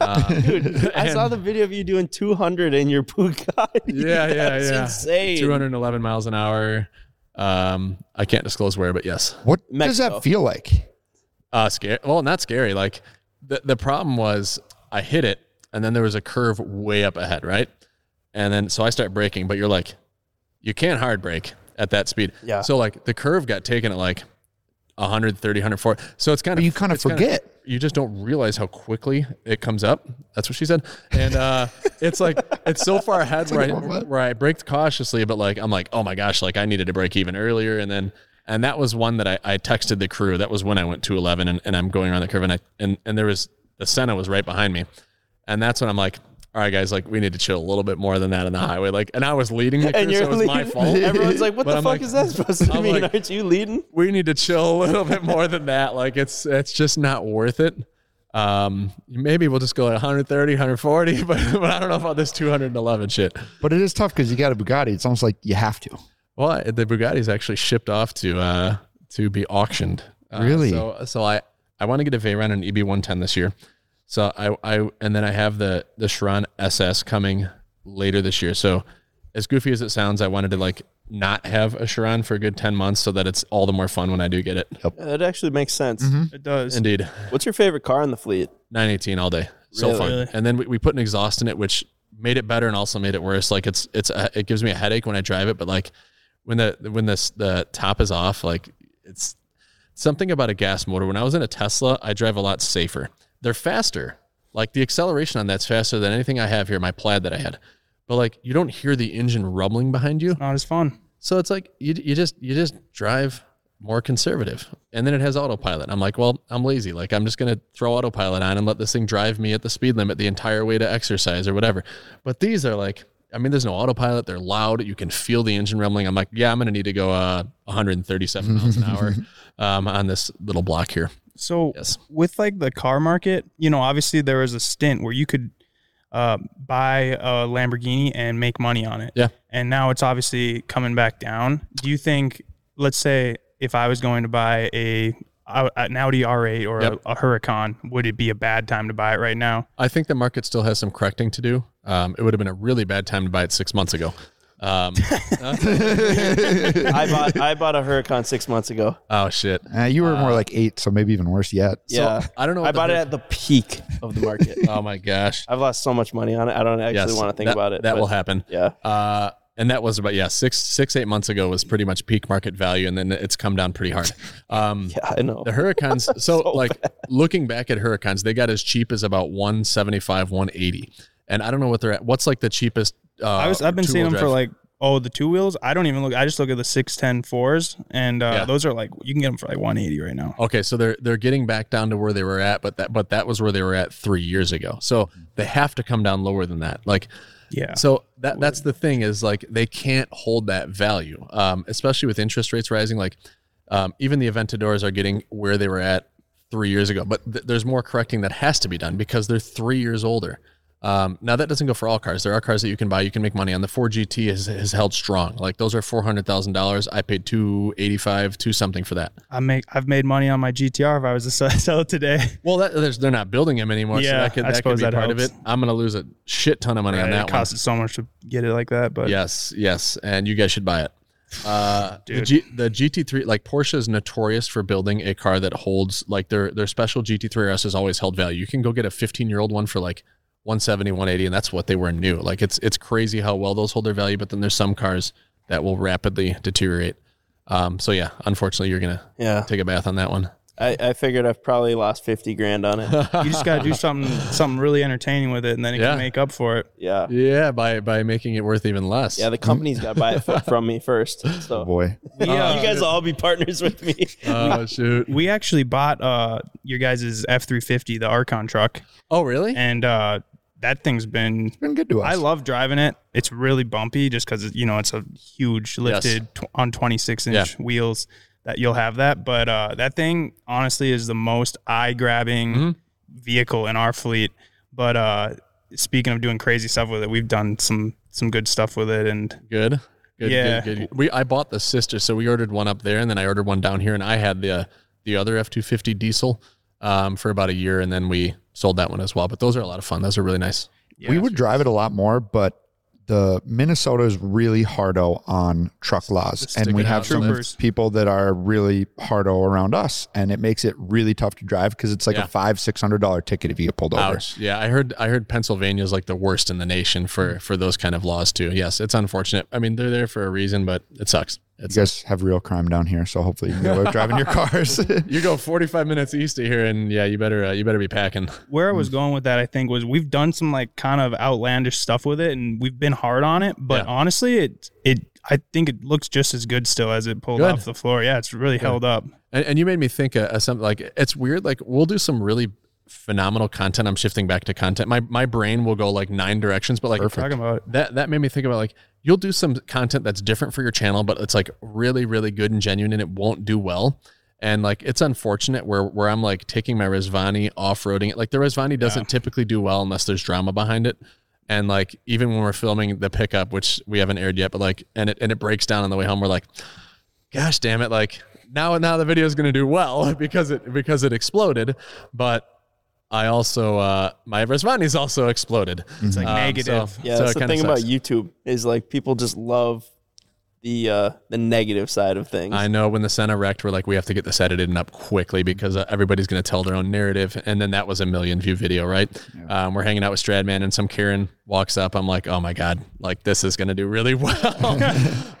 Dude, I saw the video of you doing 200 in your Bugatti. Yeah, yeah, That's yeah. insane. 211 miles an hour. Um, I can't disclose where, but yes. What does that feel like? Uh, scary. Well, not scary. Like the the problem was I hit it, and then there was a curve way up ahead, right? And then so I start braking, but you're like, you can't hard brake at that speed. Yeah. So like the curve got taken at like 130, 140. So it's kind of you kind of it's kinda- forget. you just don't realize how quickly it comes up. That's what she said. And uh, it's like it's so far ahead where I, where I braked cautiously, but like I'm like, oh my gosh, like I needed to break even earlier, and then and that was one that I, I texted the crew. That was when I went to 11 and, and I'm going around the curve and I, and, and there was, the Senna was right behind me. And that's when I'm like, all right, guys, like we need to chill a little bit more than that on the highway. Like, and I was leading the crew, And so you're it was my fault. Everyone's like, "What But the I'm fuck like- is that supposed to I'm mean? like- Aren't you leading?" we need to chill a little bit more than that. Like it's it's just not worth it. Um, maybe we'll just go like 130, 140, but, but I don't know about this 211 shit. But it is tough because you got a Bugatti. It's almost like you have to. Well, the Bugatti is actually shipped off to uh to be auctioned. Uh, Really? So so I I want to get a Veyron and EB 110 this year. So I I and then I have the the Chiron SS coming later this year. So as goofy as it sounds, I wanted to like not have a Chiron for a good 10 months so that it's all the more fun when I do get it. That actually makes sense. Mm-hmm. It does. Indeed. What's your favorite car in the fleet? 918 all day. So Really? fun. Really? And then we, we put an exhaust in it, which made it better and also made it worse. Like it's it's a, it gives me a headache when I drive it, but like when the when this the top is off, like it's something about a gas motor. When I was in a Tesla, I drive a lot safer. They're faster. Like the acceleration on that's faster than anything I have here, my plaid that I had. But like you don't hear the engine rumbling behind you. Not as fun. So it's like you you just you just drive more conservative. And then it has autopilot. I'm like, well, I'm lazy. Like I'm just gonna throw autopilot on and let this thing drive me at the speed limit the entire way to exercise or whatever. But these are like I mean, there's no autopilot. They're loud. You can feel the engine rumbling. I'm like, yeah, I'm gonna need to go uh 137 miles an hour um, on this little block here. So Yes. with like the car market, you know, obviously there was a stint where you could uh, buy a Lamborghini and make money on it. Yeah. And now it's obviously coming back down. Do you think, let's say, if I was going to buy a an Audi R8 or Yep. a, a Huracan, would it be a bad time to buy it right now? I think the market still has some correcting to do. Um, it would have been a really bad time to buy it six months ago. Um, I bought I bought a Huracan six months ago. oh shit! Uh, you were more like eight, so maybe even worse yet. yeah, I don't know. I what the bought it Hur- at the peak of the market. Oh my gosh! I've lost so much money on it. I don't actually Yes, want to think that- about it. That but will happen. Yeah. Uh, and that was about yeah six six eight months ago was pretty much peak market value, and then it's come down pretty hard. Um, Yeah, I know. The Huracans. So, like looking back at Huracans, they got as cheap as about one seventy five, one eighty, and I don't know what they're at. What's like the cheapest? Uh, I was I've been seeing them for like oh the two wheels. I don't even look. I just look at the 610 fours, and uh, Yeah. those are like you can get them for like 180 right now. Okay, so they're they're getting back down to where they were at, but that but that was where they were at three years ago. So they have to come down lower than that. Like Yeah. So that that's the thing is like they can't hold that value, um, especially with interest rates rising. Like um, even the Aventadors are getting where they were at three years ago, but th- there's more correcting that has to be done because they're three years older. Um, now that doesn't go for all cars. There are cars that you can buy, you can make money on. The Ford GT has, has held strong. Like those are four hundred thousand dollars. I paid two eighty five, two something for that. I make I've made money on my GTR if I was to sell- it today. Well, that, there's, they're not building them anymore, so Yeah, that could, I that could suppose be that part of it. I'm gonna lose a shit ton of money on that it one. costed so much to get it like that, but Yes, yes, and you guys should buy it. Uh, the. G, the GT3, like Porsche is notorious for building a car that holds like their their special GT3 RS has always held value. You can go get a 15 year old one for like 170, 180, and that's what they were new. Like it's it's crazy how well those hold their value. But then there's some cars that will rapidly deteriorate. Um, so yeah, unfortunately, you're gonna Yeah. take a bath on that one. I, I figured I've probably lost fifty grand on it. you just gotta do something something really entertaining with it, and then it Yeah. can make up for it. Yeah. Yeah, by by making it worth even less. Yeah, the company's got to buy it f- from me first. So Oh boy. We, uh, you guys will all be partners with me. Oh shoot. we actually bought uh your guys' F three fifty, the Archon truck, Oh really? and uh that thing's been. Been good to us. I love driving it. It's really bumpy just because you know it's a huge lifted tw- on twenty six inch wheels that you'll have that. But uh, that thing honestly is the most eye grabbing Mm-hmm. vehicle in our fleet. But uh, speaking of doing crazy stuff with it, we've done some some good stuff with it, and Good. Good, Yeah. good, good. We I bought the sister, so we ordered one up there, and then I ordered one down here, and I had the the other F two fifty diesel um, for about a year, and then we sold that one as well. But those are a lot of fun. Those are really nice. we would drive it a lot more, but the Minnesota is really hardo on truck laws, and we have some Troopers. people that are really hardo around us, and it makes it really tough to drive because it's like Yeah. a five six hundred dollar ticket if you get pulled over. Ouch. Yeah, I heard I heard Pennsylvania is like the worst in the nation for for those kind of laws too. Yes, it's unfortunate. I mean, they're there for a reason, but it sucks. You It's guys have real crime down here, so hopefully you can get away with driving your cars. you go 45 minutes east of here, and yeah, you better uh, you better be packing. where I was going with that, I think, was we've done some like kind of outlandish stuff with it, and we've been hard on it. But Yeah. honestly, it it I think it looks just as good still as it pulled Good. off the floor. Yeah, it's really held up. And, and you made me think of, of something like it's weird. Like we'll do some really phenomenal content. I'm shifting back to content. My my brain will go like nine directions, but like Talking about it. that that made me think about like you'll do some content that's different for your channel, but it's like really really good and genuine, and it won't do well. And like it's unfortunate where where I'm like taking my Rezvani off roading it. Like the Rezvani doesn't typically do well unless there's drama behind it. And like even when we're filming the pickup, which we haven't aired yet, but like and it and it breaks down on the way home, we're like, gosh damn it, like now now the video is gonna do well because it because it exploded. But I also uh my Rezvani's also exploded. It's like Um, negative. so- Yeah, so that's the kinda thing about. YouTube is like people just love the uh the negative side of things. I know when the Senna wrecked, we're like, we have to get this edited and up quickly because uh, everybody's going to tell their own narrative. And then that was a million view video, right? Um, we're hanging out with Stradman and some Karen walks up. I'm like, oh my God, like this is going to do really well.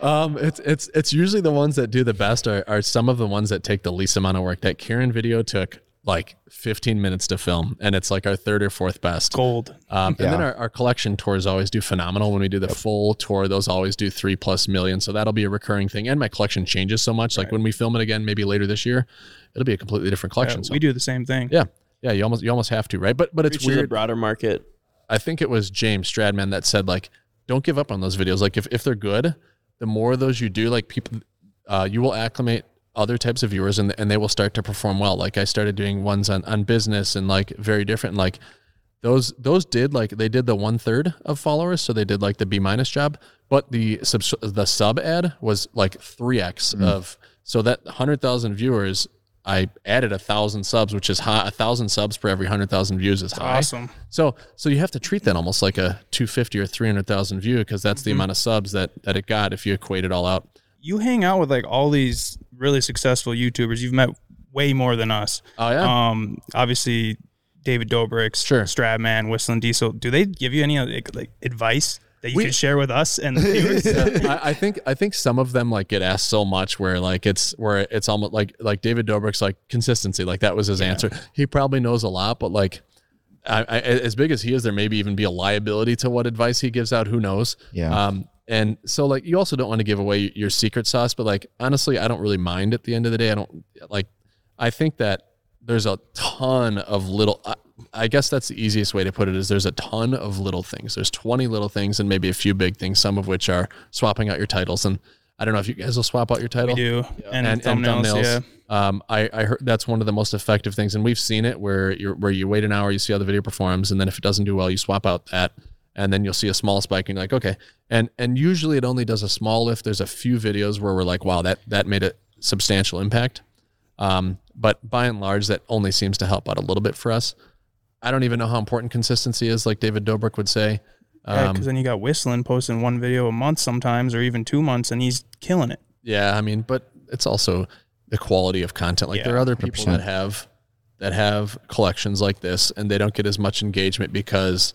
um, it's, it's, it's usually the ones that do the best are, are some of the ones that take the least amount of work. That Karen video took like 15 minutes to film and it's like our third or fourth best. Gold. Um, and then our, our collection tours always do phenomenal. When we do the full tour, those always do three plus million. So that'll be a recurring thing. And my collection changes so much. Like when we film it again, maybe later this year, it'll be a completely different Yeah, collection. so we do the same thing. yeah, yeah, you almost you almost have to, right? But but it's Reaches a weird. broader market. I think it was James Stradman that said like, don't give up on those videos. Like if if they're good, the more of those you do, like people, uh, you will acclimate other types of viewers and and they will start to perform well. Like I started doing ones on on business and like very different. Like those those did like they did the one third of followers, so they did like the B minus job. But the sub the sub ad was like three x mm. of so that hundred thousand viewers. I added a thousand subs, which is high. A thousand subs per every hundred thousand views is high. Awesome. So so you have to treat that almost like a 250 or 300,000 view because that's the mm-hmm. amount of subs that that it got if you equate it all out. You hang out with like all these really successful YouTubers. You've met way more than us. Oh yeah. Um, obviously, David Dobrik, Sure. Stradman, WhistlinDiesel. Do they give you any like, like advice that you We- could share with us and the viewers? I, I think I think some of them like get asked so much where like it's where it's almost like like David Dobrik's like consistency like that was his answer. He probably knows a lot, but like I, I, as big as he is, there maybe even be a liability to what advice he gives out. Who knows? Yeah. Um, and so like you also don't want to give away your secret sauce, but like honestly, I don't really mind at the end of the day. I don't like. I think that there's a ton of little. I, I guess that's the easiest way to put it is there's a ton of little things. There's 20 little things and maybe a few big things, some of which are swapping out your titles. And I don't know if you guys will swap out your title we do. And, and, thumbnails, and thumbnails. yeah. Um, I, I heard that's one of the most effective things, and we've seen it where you where you wait an hour, you see how the video performs, and then if it doesn't do well, you swap out that, and then you'll see a small spike, and you're like, okay, and and usually it only does a small lift. There's a few videos where we're like, wow, that that made a substantial impact, um, but by and large, that only seems to help out a little bit for us. I don't even know how important consistency is, like David Dobrik would say. Yeah, Um, because then you got Whistling posting one video a month sometimes, or even two months, and he's killing it. Yeah, I mean, but it's also the quality of content. Like there are other people 100%. that have that have collections like this and they don't get as much engagement because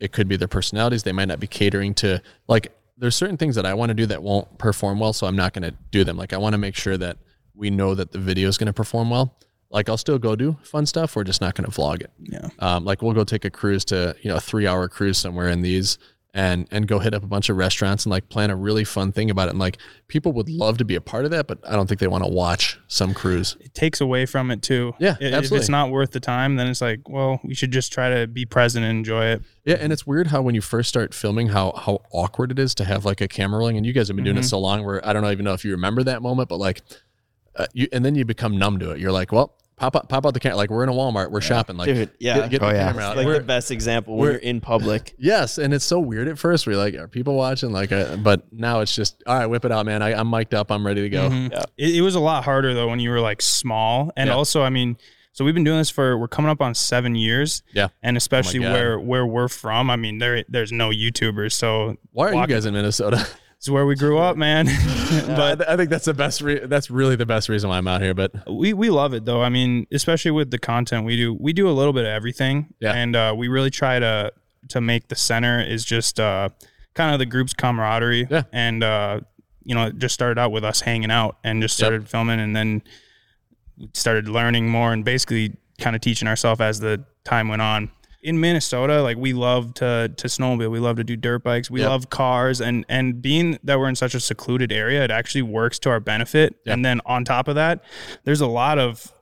it could be their personalities. They might not be catering to like there's certain things that I want to do that won't perform well, so I'm not going to do them. Like I want to make sure that we know that the video is going to perform well. Like I'll still go do fun stuff. We're just not going to vlog it. Yeah. Um, like we'll go take a cruise to you know a three hour cruise somewhere in these and and go hit up a bunch of restaurants and like plan a really fun thing about it. And like people would love to be a part of that, but I don't think they want to watch some cruise. It takes away from it too. Yeah, I- If it's not worth the time, then it's like, well, we should just try to be present and enjoy it. Yeah, and it's weird how when you first start filming, how how awkward it is to have like a camera rolling. And you guys have been doing it so long, where I don't know even know if you remember that moment, but like, uh, you and then you become numb to it. You're like, well, pop out, pop out the camera. Like we're in a Walmart, we're shopping. Like, Dude, yeah. get, get Oh, the yeah. camera out. like We're- the best example we're- you're in public. Yes, and it's so weird at first. We're like, are people watching? Like, uh, but now it's just, all right, whip it out, man. I, I'm mic'd up. I'm ready to go. Mhm. It, it was a lot harder though when you were like small, and Yeah. also, I mean, so we've been doing this for we're coming up on seven years, Yeah. and especially God. where where we're from, I mean, there there's no YouTubers, so Why are walking- you guys in Minnesota? It's where we grew up, man. but I think that's the best. Re- that's really the best reason why I'm out here. But we we love it though. I mean, especially with the content we do, we do a little bit of everything, Yeah. and uh, we really try to to make the center is just uh, kind of the group's camaraderie, Yeah. and uh, you know, it just started out with us hanging out and just Yep. started filming, and then we started learning more and basically kind of teaching ourselves as the time went on. In Minnesota, like we love to to snowmobile, we love to do dirt bikes, we Yep. love cars, and and being that we're in such a secluded area, it actually works to our benefit. Yep. And then on top of that, there's a lot of,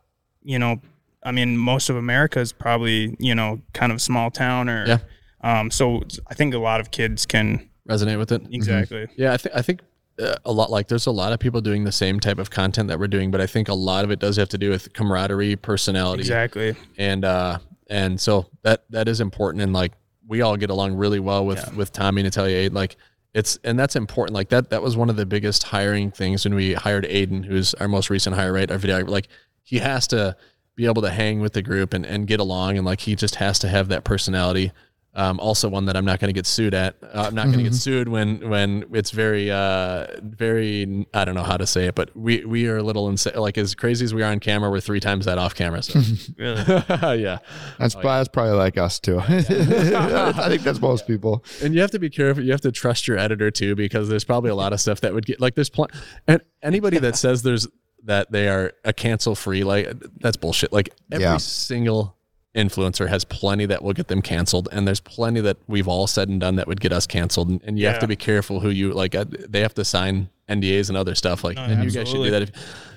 you know, I mean, most of America is probably you know kind of small town or, Yeah. um. So I think a lot of kids can Resonate with it. exactly. Yeah, I think I think uh, a lot like there's a lot of people doing the same type of content that we're doing, but I think a lot of it does have to do with camaraderie, personality, Exactly. and uh and so that that is important. And like we all get along really well with with Tommy and Natalia Aid. Like it's and that's important. Like that that was one of the biggest hiring things when we hired Aiden who's our most recent hire right? Our video like he has to be able to hang with the group and, and get along. And like he just has to have that personality um, also one that I'm not going to get sued at. Uh, I'm not going to get sued when when it's very uh very I don't know how to say it, but we we are a little insane. Like as crazy as we are on camera, we're three times that off camera. So Really. yeah, That's, that's probably like us too. I think that's most people. and you have to be careful. You have to trust your editor too, because there's probably a lot of stuff that would get like there's pl- and anybody that says there's that they are a cancel free like that's bullshit. Like every Yeah. single influencer has plenty that will get them canceled, and there's plenty that we've all said and done that would get us canceled. And, and you have to be careful who you like. uh, They have to sign NDAs and other stuff. Like, and you guys should do that. If,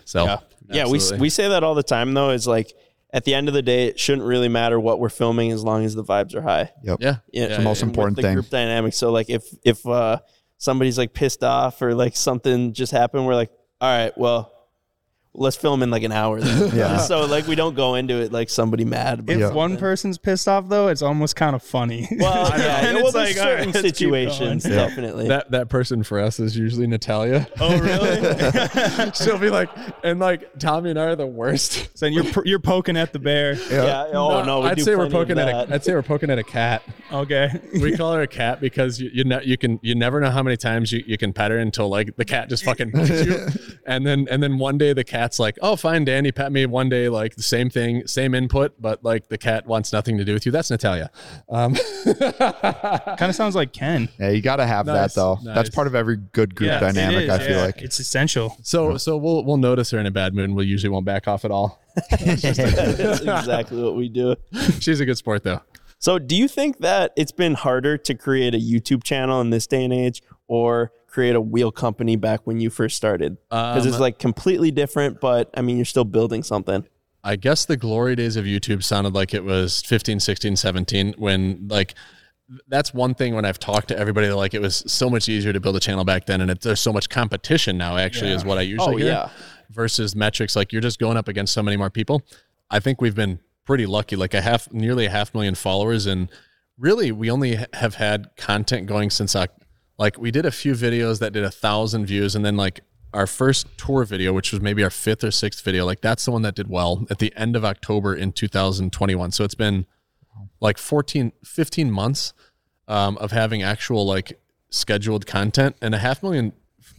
so Yeah, yeah. We we say that all the time though. Is like at the end of the day, it shouldn't really matter what we're filming as long as the vibes are high. Yep. yeah, Yeah, the most important the thing. Group dynamic. So like if if uh, somebody's like pissed off or like something just happened, we're like, all right, well, let's film in like an hour. Then. Yeah. So like we don't go into it like somebody mad. If Yeah. one person's pissed off though, it's almost kind of funny. well, And yeah, it's well, there's like, certain let's situations going. definitely. that that person for us is usually Natalia. Oh really? She'll be like, and like Tommy and I are the worst. so you're you're poking at the bear. yeah. Oh no, we I'd do say we're poking at that. a. I'd say we're poking at a cat. Okay. We call her a cat because you you, ne- you can you never know how many times you, you can pet her until like the cat just fucking bites you, and then and then one day the cat's like, oh fine, Danny, pet me. One day like the same thing, same input, but like the cat wants nothing to do with you. That's Natalia. Um, kind of sounds like Ken. Yeah, you got to have Nice, that though. nice. That's part of every good group Yeah, dynamic. is, I feel yeah. like. it's essential. so so we'll we'll notice her in a bad mood, and we usually won't back off at all. That's exactly what we do. She's a good sport though. So, do you think that it's been harder to create a YouTube channel in this day and age or create a wheel company back when you first started? Because it's Um, like completely different, but I mean, you're still building something. I guess the glory days of YouTube sounded like it was 15, 16, 17 when like that's one thing when I've talked to everybody like it was so much easier to build a channel back then and it, there's so much competition now actually is what I usually Oh, hear yeah. versus metrics like you're just going up against so many more people. I think we've been pretty lucky like a half nearly a half million followers and really we only have had content going since Oc- like we did a few videos that did a thousand views and then like our first tour video which was maybe our fifth or sixth video like that's the one that did well at the end of october in 2021 so it's been like 14 15 months um, of having actual like scheduled content and a half million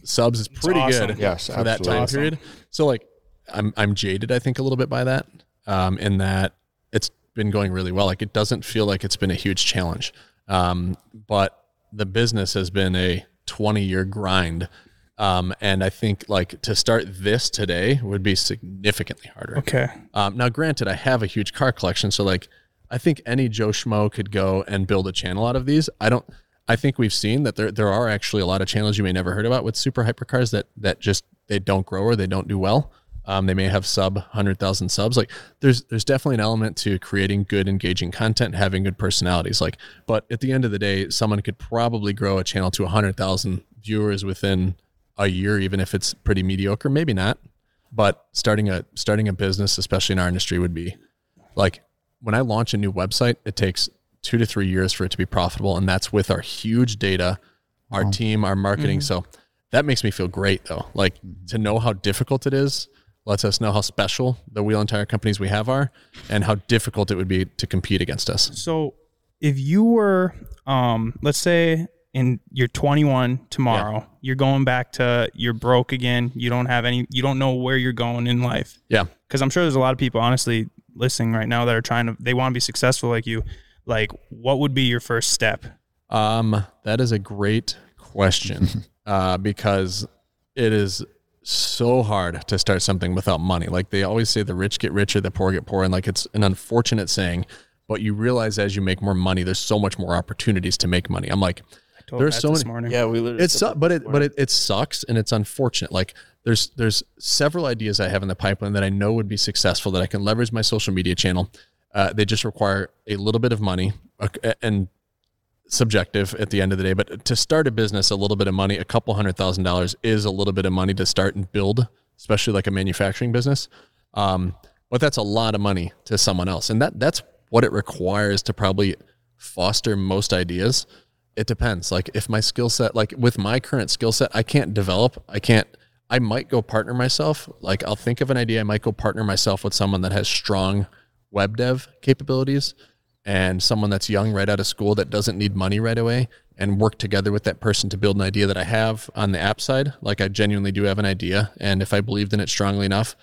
subs is pretty awesome. good Yes, for that time absolutely. period so like i'm i'm jaded i think a little bit by that um, in that it's been going really well like it doesn't feel like it's been a huge challenge um, but the business has been a 20 year grind um, and i think like to start this today would be significantly harder Okay. um, now, granted, I have a huge car collection, so like I think any Joe Schmo could go and build a channel out of these. I don't. I think we've seen that there there are actually a lot of channels you may never heard about with super hypercars that that just they don't grow or they don't do well. Um, they may have sub hundred thousand subs. Like there's there's definitely an element to creating good engaging content, having good personalities. Like, but at the end of the day, someone could probably grow a channel to hundred thousand viewers within a year, even if it's pretty mediocre. Maybe not but starting a starting a business especially in our industry would be like when i launch a new website it takes two to three years for it to be profitable and that's with our huge data our team our marketing so that makes me feel great though like to know how difficult it is lets us know how special the wheel and tire companies we have are and how difficult it would be to compete against us So if you were, um, let's say in you're 21 tomorrow, you're going back to you're broke again. You don't have any. You don't know where you're going in life. yeah Because I'm sure there's a lot of people honestly listening right now that are trying to. They want to be successful like you. Like, what would be your first step? Um, that is a great question uh, because it is so hard to start something without money. Like they always say, the rich get richer, the poor get poor, and like it's an unfortunate saying, but you realize as you make more money, there's so much more opportunities to make money. I'm like, there's so this many. morning. Yeah, we literally. It's said su- that but it but it, it sucks and it's unfortunate. Like there's there's several ideas I have in the pipeline that I know would be successful that I can leverage my social media channel. Uh, they just require a little bit of money uh, and subjective at the end of the day. But to start a business, a little bit of money, a couple hundred thousand dollars is a little bit of money to start and build, especially like a manufacturing business. Um, but that's a lot of money to someone else, and that that's what it requires to probably foster most ideas. It depends. Like if my skill set, like with my current skill set, I can't develop. I can't. I might go partner myself. Like I'll think of an idea. I might go partner myself with someone that has strong web dev capabilities and someone that's young right out of school that doesn't need money right away and work together with that person to build an idea that I have on the app side. Like I genuinely do have an idea. And if I believed in it strongly enough,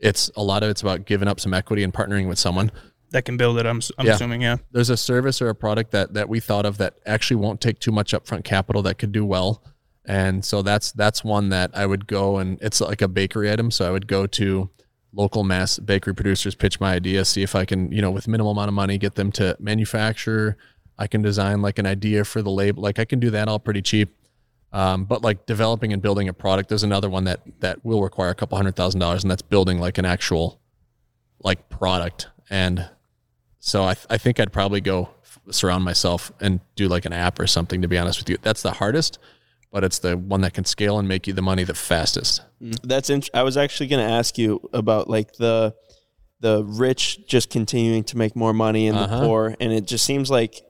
it's a lot of it's about giving up some equity and partnering with someone. that can build it. I'm, I'm Yeah. assuming. Yeah. There's a service or a product that that we thought of that actually won't take too much upfront capital that could do well. And so that's that's one that I would go and it's like a bakery item. So I would go to local mass bakery producers, pitch my idea, see if I can, you know, with minimal amount of money, get them to manufacture. I can design like an idea for the label. Like I can do that all pretty cheap. Um, but like developing and building a product, there's another one that that will require a couple hundred thousand dollars, and that's building like an actual like product. And so I, th- I think I'd probably go surround myself and do like an app or something. To be honest with you, that's the hardest, but it's the one that can scale and make you the money the fastest. That's int- I was actually going to ask you about like the the rich just continuing to make more money and Uh-huh. the poor, and it just seems like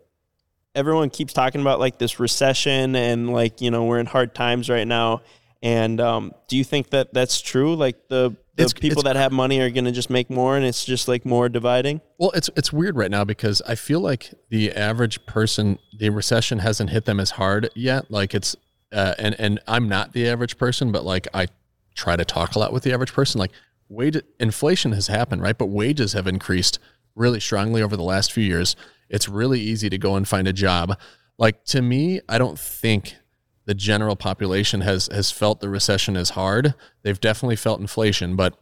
everyone keeps talking about like this recession and like you know we're in hard times right now. And um, do you think that that's true? Like the the It's- people it's- that have money are going to just make more, and it's just like more dividing. Well, it's it's weird right now because I feel like the average person, the recession hasn't hit them as hard yet. Like it's, uh, and and I'm not the average person, but like I try to talk a lot with the average person. Like wage inflation has happened, right? But wages have increased really strongly over the last few years. It's really easy to go and find a job. Like to me, I don't think the general population has has felt the recession as hard. They've definitely felt inflation, but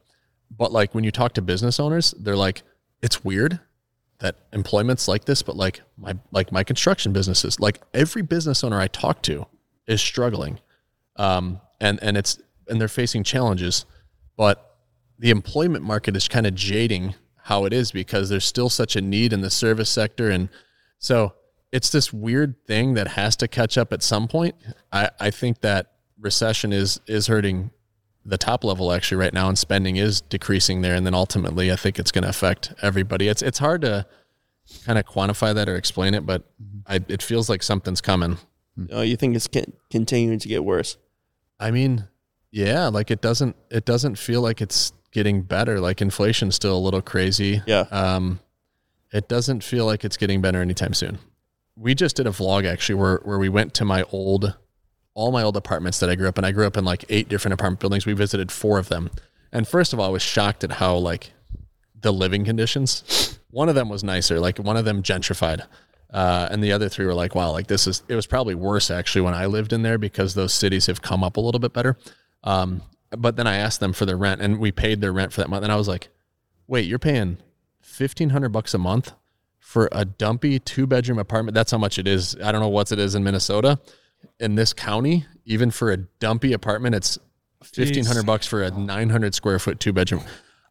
but like when you talk to business owners, they're like, it's weird that employment's like this, but like my like my construction businesses, like every business owner I talk to is struggling. Um and and it's and they're facing challenges, but the employment market is kind of jading how it is because there's still such a need in the service sector and so it's this weird thing that has to catch up at some point. I, I think that recession is is hurting the top level actually right now and spending is decreasing there and then ultimately I think it's going to affect everybody. It's it's hard to kind of quantify that or explain it, but I, it feels like something's coming. Oh, you think it's con- continuing to get worse? I mean, yeah, like it doesn't it doesn't feel like it's getting better. Like inflation's still a little crazy. Yeah. Um, it doesn't feel like it's getting better anytime soon. We just did a vlog actually where where we went to my old all my old apartments that I grew up in. I grew up in like eight different apartment buildings. We visited four of them. And first of all, I was shocked at how like the living conditions. One of them was nicer, like one of them gentrified. Uh, and the other three were like, wow, like this is, it was probably worse actually when I lived in there because those cities have come up a little bit better. Um, but then I asked them for their rent and we paid their rent for that month. And I was like, wait, you're paying 1500 bucks a month for a dumpy two bedroom apartment. That's how much it is. I don't know what it is in Minnesota. In this county, even for a dumpy apartment, it's 1500 bucks for a 900 square foot two bedroom.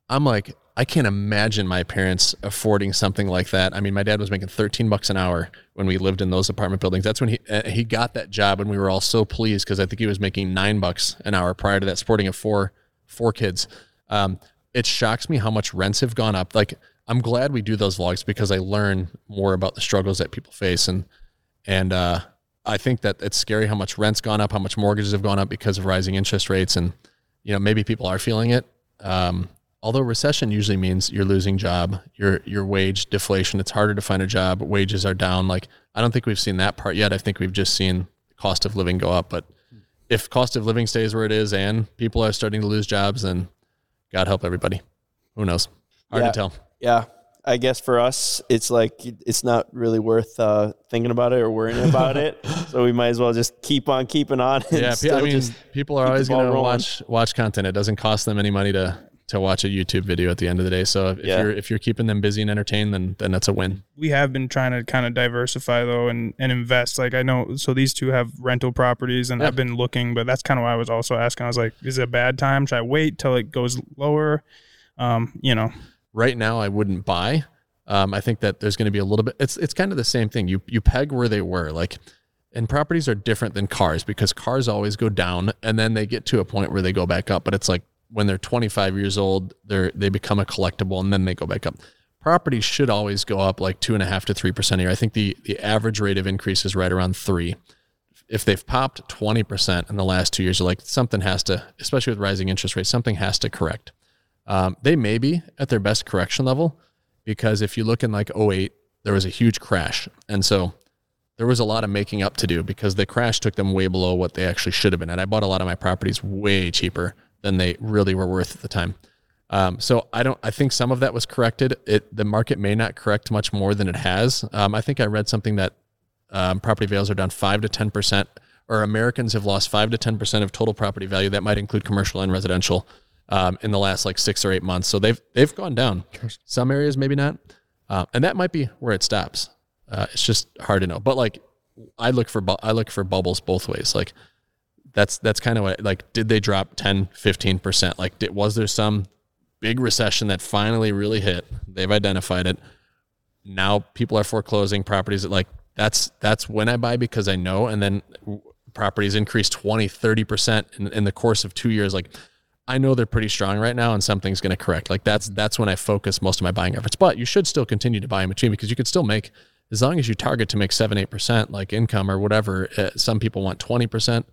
I'm like, I can't imagine my parents affording something like that. I mean, my dad was making 13 bucks an hour when we lived in those apartment buildings. That's when he uh, he got that job, and we were all so pleased because I think he was making nine bucks an hour prior to that, sporting a four four kids. Um, it shocks me how much rents have gone up. Like, I'm glad we do those vlogs because I learn more about the struggles that people face, and and uh, I think that it's scary how much rent's gone up, how much mortgages have gone up because of rising interest rates, and you know maybe people are feeling it. Um, although recession usually means you're losing job, your your wage deflation. It's harder to find a job. Wages are down. Like I don't think we've seen that part yet. I think we've just seen cost of living go up. But if cost of living stays where it is and people are starting to lose jobs, then God help everybody. Who knows? Hard Yeah. to tell. Yeah. I guess for us, it's like it's not really worth uh, thinking about it or worrying about it. So we might as well just keep on keeping on. Yeah, I mean, people are always going to watch watch content. It doesn't cost them any money to to watch a YouTube video at the end of the day. So if Yeah. you're if you're keeping them busy and entertained, then then that's a win. we have been trying to kind of diversify though and, and invest like i know so these two have rental properties and Yeah. i've been looking but that's kind of why i was also asking i was like is it a bad time should i wait till it goes lower um you know right now I wouldn't buy. Um, I think that there's going to be a little bit. It's it's kind of the same thing. You you peg where they were like, and properties are different than cars because cars always go down and then they get to a point where they go back up. But it's like when they're 25 years old, they're they become a collectible and then they go back up. Properties should always go up like two and a half to three percent a year. I think the the average rate of increase is right around three. If they've popped 20% in the last two years, like something has to, especially with rising interest rates, something has to correct. Um, they may be at their best correction level because if you look in like 08, there was a huge crash. And so there was a lot of making up to do because the crash took them way below what they actually should have been. And I bought a lot of my properties way cheaper than they really were worth at the time. Um, so I don't. I think some of that was corrected. It the market may not correct much more than it has. Um, I think I read something that um, property values are down five to ten percent, or Americans have lost five to ten percent of total property value. That might include commercial and residential um, in the last like six or eight months. So they've they've gone down. Some areas maybe not, uh, and that might be where it stops. Uh, it's just hard to know. But like I look for bu- I look for bubbles both ways. Like that's that's kind of what like did they drop 10 15% like did, was there some big recession that finally really hit? They've identified it. Now people are foreclosing properties that like that's that's when i buy because i know and then properties increase 20 30% in, in the course of two years. Like i know they're pretty strong right now and something's going to correct. Like that's that's when i focus most of my buying efforts. But you should still continue to buy in between because you could still make as long as you target to make 7 8% like income or whatever uh, some people want 20%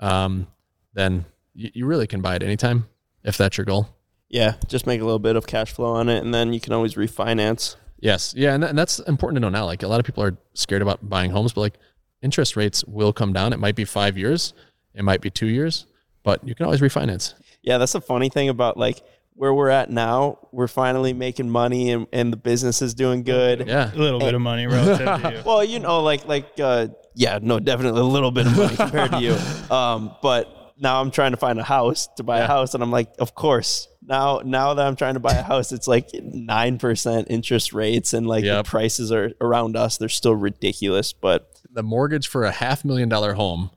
um, then you, you really can buy it anytime if that's your goal. Yeah, just make a little bit of cash flow on it, and then you can always refinance. Yes, yeah, and, that, and that's important to know now. Like a lot of people are scared about buying homes, but like interest rates will come down. It might be five years, it might be two years, but you can always refinance. Yeah, that's the funny thing about like where we're at now. We're finally making money, and, and the business is doing good. Yeah, a little bit of money relative to you Well, you know, like like uh, yeah, no, definitely a little bit of money compared to you. Um, but now I'm trying to find a house to buy a house, and I'm like, of course. Now now that I'm trying to buy a house, it's like nine percent interest rates, and like Yep. the prices are around us. They're still ridiculous, but the mortgage for a half million dollar home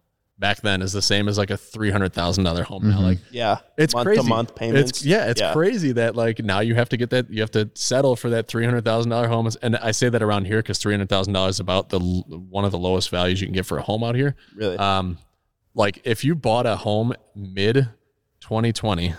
back then is the same as like a three hundred thousand dollar home now. Like yeah, it's month crazy. to month payments. It's yeah, it's crazy that like now you have to get that you have to settle for that three hundred thousand dollar home. And I say that around here because three hundred thousand dollars is about the one of the lowest values you can get for a home out here. Really? Um, like if you bought a home mid 2020,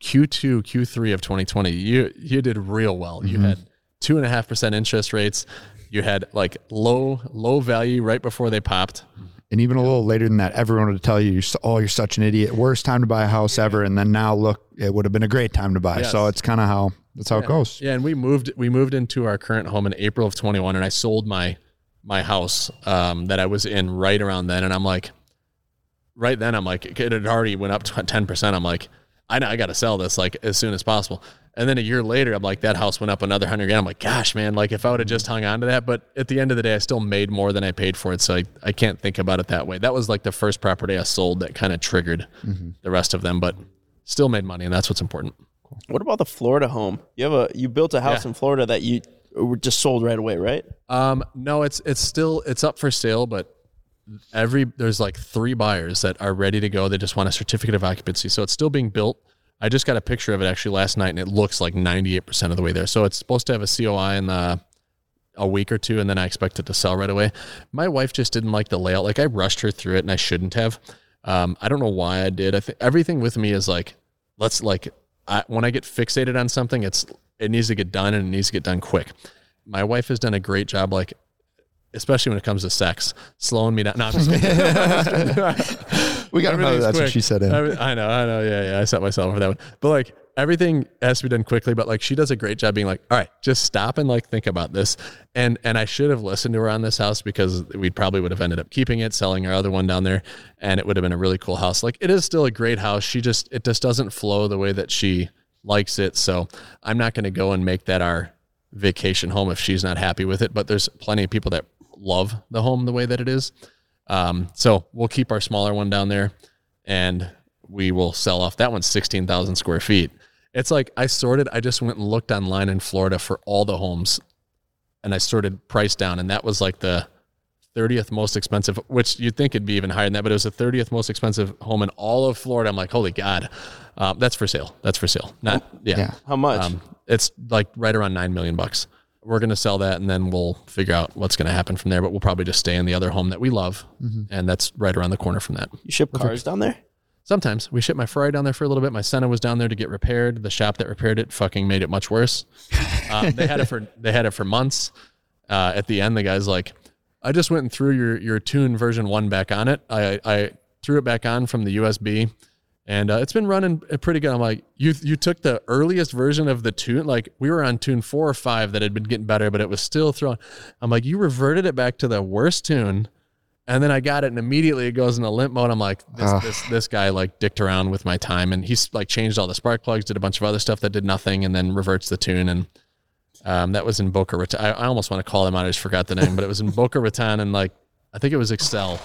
Q2, Q3 of 2020, you you did real well. You had two and a half percent interest rates. You had like low low value right before they popped. And even a little later than that, everyone would tell you, you're "Oh, you're such an idiot! Worst time to buy a house ever." And then now, look, it would have been a great time to buy. So it's kind of how that's how it goes. Yeah, and we moved we moved into our current home in April of 21 and I sold my my house um, that I was in right around then and I'm like right then I'm like it had already went up to 10%. I'm like I know I got to sell this like as soon as possible. And then a year later I'm like that house went up another 100 grand. I'm like gosh, man, like if I would have just hung on to that, but at the end of the day I still made more than I paid for it, so I, I can't think about it that way. That was like the first property I sold that kind of triggered the rest of them, but still made money and that's what's important. What about the Florida home? You have a you built a house Yeah. in Florida that you were just sold right away, right? Um, no, it's it's still it's up for sale, but every there's like three buyers that are ready to go. They just want a certificate of occupancy, so it's still being built. I just got a picture of it actually last night, and it looks like 98% of the way there. So it's supposed to have a COI in the a week or two, and then I expect it to sell right away. My wife just didn't like the layout. Like I rushed her through it, and I shouldn't have. Um, I don't know why I did. I think everything with me is like, let's like, I, when I get fixated on something, it's it needs to get done, and it needs to get done quick. My wife has done a great job, like especially when it comes to sex, slowing me down. No, I'm just kidding. We got to know that's what she said. In. I know, I know. Yeah, yeah. I set myself for that one. But like everything has to be done quickly. But like she does a great job being like, all right, just stop and like think about this. And and I should have listened to her on this house because we probably would have ended up keeping it, selling our other one down there, and it would have been a really cool house. Like it is still a great house. She just it just doesn't flow the way that she likes it. So I'm not going to go and make that our vacation home if she's not happy with it. But there's plenty of people that love the home the way that it is. Um, so we'll keep our smaller one down there and we will sell off that one's 16,000 square feet. It's like I sorted. I just went and looked online in Florida for all the homes, and I sorted price down, and that was like the thirtieth most expensive. Which you'd think it'd be even higher than that, but it was the thirtieth most expensive home in all of Florida. I'm like, holy god, um, that's for sale. That's for sale. Not yeah. Yeah. How much? Um, it's like right around nine million bucks. We're gonna sell that, and then we'll figure out what's gonna happen from there. But we'll probably just stay in the other home that we love, and that's right around the corner from that. you ship cars down there? Sometimes we ship my Ferrari down there for a little bit. My Senna was down there to get repaired. The shop that repaired it fucking made it much worse. Um, they had it for they had it for months. Uh, at the end, the guy's like, "I just went and threw your your tune version one back on it. I I threw it back on from the USB, and uh, it's been running pretty good." I'm like, "You you took the earliest version of the tune, like we were on tune four or five that had been getting better, but it was still throwing." I'm like, "You reverted it back to the worst tune." And then I got it, and immediately it goes into limp mode. I'm like, this, this this guy like dicked around with my time, and he's like changed all the spark plugs, did a bunch of other stuff that did nothing, and then reverts the tune. And um, that was in Boca Raton. I, I almost want to call them out. I just forgot the name, but it was in Boca Raton, and like I think it was Excel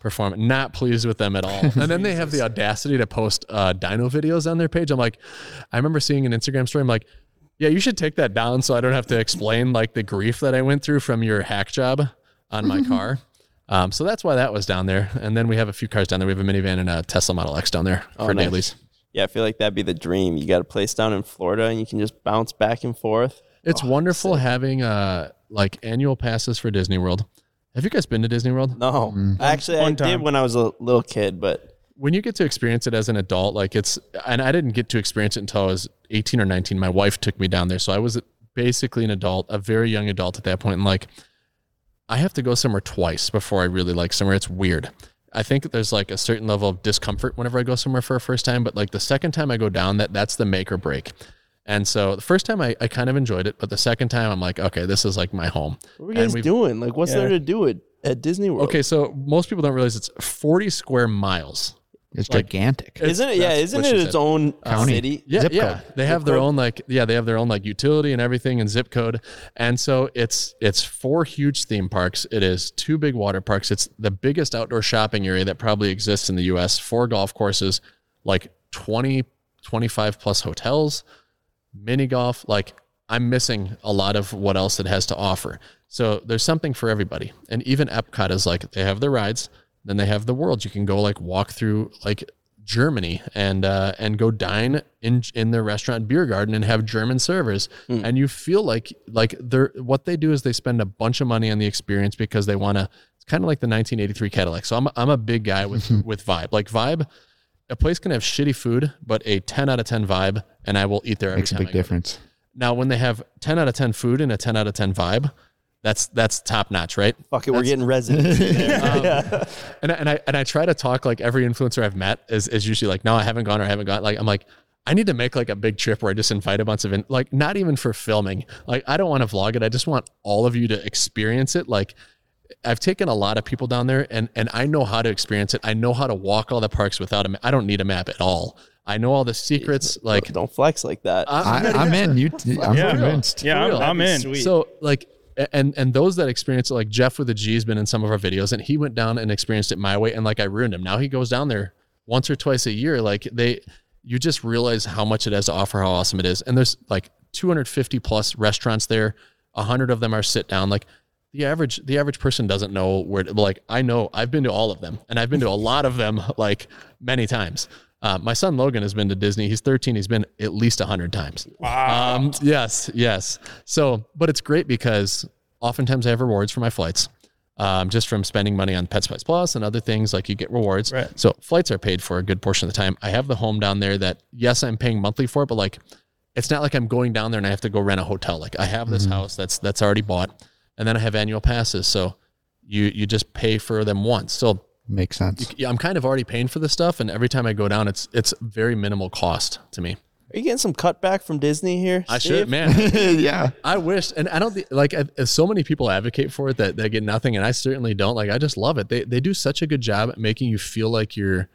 performance. Not pleased with them at all. And then they have the audacity to post uh, dyno videos on their page. I'm like, I remember seeing an Instagram story. I'm like, yeah, you should take that down so I don't have to explain like the grief that I went through from your hack job on my car. Um, so that's why that was down there. And then we have a few cars down there. We have a minivan and a Tesla Model X down there Oh, for nice. dailies. Yeah, I feel like that'd be the dream. You got a place down in Florida, and you can just bounce back and forth. It's wonderful having uh like annual passes for Disney World. Have you guys been to Disney World? No, mm. actually, I One did when I was a little kid, but When you get to experience it as an adult, like it's and I didn't get to experience it until I was 18 or 19. My wife took me down there. So I was basically an adult, a very young adult at that point, and like I have to go somewhere twice before I really like somewhere. It's weird. I think there's like a certain level of discomfort whenever I go somewhere for a first time, but like the second time I go down, that that's the make or break. And so the first time I, I kind of enjoyed it, but the second time I'm like, okay, this is like my home. what are you And guys we've- doing? Like, what's there to do at, at Disney World? Okay, so most people don't realize it's 40 square miles. It's Like- gigantic. isn't it? Yeah, isn't it its said. own uh, County. city? Yeah, Zip yeah. code. They have Zip their code? own like yeah, they have their own like utility and everything and zip code. And so it's it's four huge theme parks. It is two big water parks. It's the biggest outdoor shopping area that probably exists in the US. Four golf courses, like 20 25 plus hotels, mini golf, like I'm missing a lot of what else it has to offer. So there's something for everybody. And even Epcot is like they have the rides, then they have the world. You can go like walk through like Germany and uh, and go dine in in their restaurant beer garden and have German servers, and you feel like like they're what they do is they spend a bunch of money on the experience because they want to. It's kind of like the 1983 Cadillac. So I'm I'm a big guy with with vibe. Like vibe, a place can have shitty food, but a 10 out of 10 vibe, and I will eat there every Makes a big I difference. Now, when they have 10 out of 10 food and a 10 out of 10 vibe, that's that's top notch, right? Fuck it, we're getting residents in there. Um, and I, and I and I try to talk like every influencer I've met is, is usually like, no, I haven't gone or I haven't gone. Like I'm like, I need to make like a big trip where I just invite a bunch of in, like not even for filming. Like I don't want to vlog it. I just want all of you to experience it. Like I've taken a lot of people down there and and I know how to experience it. I know how to walk all the parks without a map. I don't need a map at all. I know all the secrets. Like don't flex like that. I, I'm in. You, I'm Yeah. convinced. Yeah, I'm. I'm in. Sweet. So like and and those that experience it, like Jeff with the G has been in some of our videos and he went down and experienced it my way and like I ruined him. Now he goes down there once or twice a year. Like they you just realize how much it has to offer, how awesome it is. And there's like 250 plus restaurants there. A hundred of them are sit down. Like the average the average person doesn't know where to, like I know I've been to all of them and I've been to a lot of them like many times. Uh, my son Logan has been to Disney. He's 13. He's been at least 100 times. Wow. Um, yes, yes. So, but it's great because oftentimes I have rewards for my flights. Um, just from spending money on Pet Spice Plus and other things, like you get rewards. Right. So flights are paid for a good portion of the time. I have the home down there that yes, I'm paying monthly for it, but like it's not like I'm going down there and I have to go rent a hotel. Like I have this house that's that's already bought, and then I have annual passes. So you you just pay for them once. So Makes sense. yeah, I'm kind of already paying for this stuff, and every time I go down, it's it's very minimal cost to me. Are you getting some cutback from Disney here? I Steve? should, man. yeah. I wish, and I don't like. I, so many people advocate for it that they get nothing, and I certainly don't. Like, I just love it. They they do such a good job at making you feel like you're,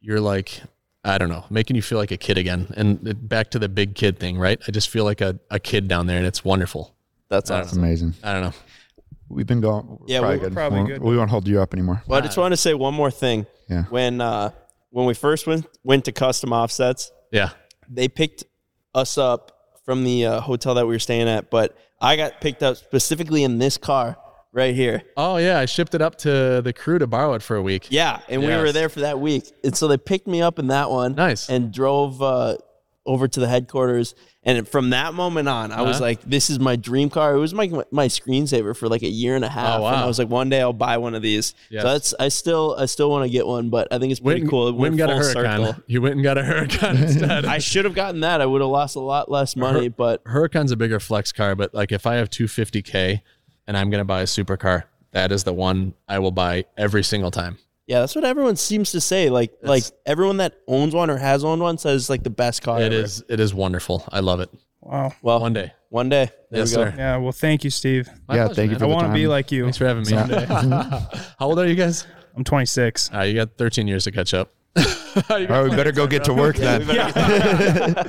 you're like, I don't know, making you feel like a kid again. And back to the big kid thing, right? I just feel like a, a kid down there, and it's wonderful. That's I don't awesome. Amazing. I don't know. We've been going. Yeah, probably we're good. probably we good. We won't hold you up anymore. Well, I just want to say one more thing. Yeah. When uh, when we first went went to custom offsets, Yeah, they picked us up from the uh, hotel that we were staying at, but I got picked up specifically in this car right here. Oh yeah, I shipped it up to the crew to borrow it for a week. Yeah, and we Yes. were there for that week, and so they picked me up in that one. Nice. And drove uh, over to the headquarters, and from that moment on, I was Uh-huh. like, "This is my dream car." It was my my screensaver for like a year and a half. Oh, wow. And I was like, "One day I'll buy one of these." Yes. So that's I still I still want to get one, but I think it's pretty Went, cool. It went and got a full Huracan. circle. You went and got a Huracan instead. I should have gotten that. I would have lost a lot less money, but Huracan's a bigger flex car, but like if I have 250k and I'm gonna buy a supercar, that is the one I will buy every single time. Yeah, that's what everyone seems to say. Like like everyone that owns one or has owned one says it's like the best car. It ever. is it is wonderful. I love it. Wow. Well, One day. One day. There Yes, we go. sir. Yeah. Well, thank you, Steve. My Yeah, pleasure, thank you man. for I want to be like you. Thanks for having me. How old are you guys? I'm 26. Uh, you got 13 years to catch up. Oh, we better go get to work then.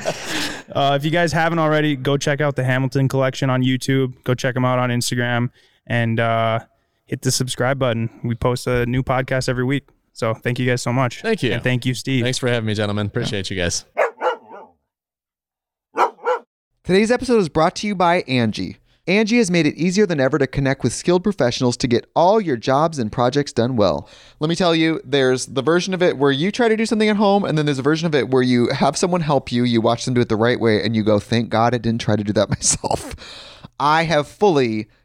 Uh, if you guys haven't already, go check out the Hamilton collection on YouTube. Go check them out on Instagram and uh, hit the subscribe button. We post a new podcast every week. So thank you guys so much. Thank you. And thank you, Steve. Thanks for having me, gentlemen. Appreciate you guys. Today's episode is brought to you by Angi. Angi has made it easier than ever to connect with skilled professionals to get all your jobs and projects done well. Let me tell you, there's the version of it where you try to do something at home, and then there's a version of it where you have someone help you, you watch them do it the right way, and you go, thank God I didn't try to do that myself. I have fully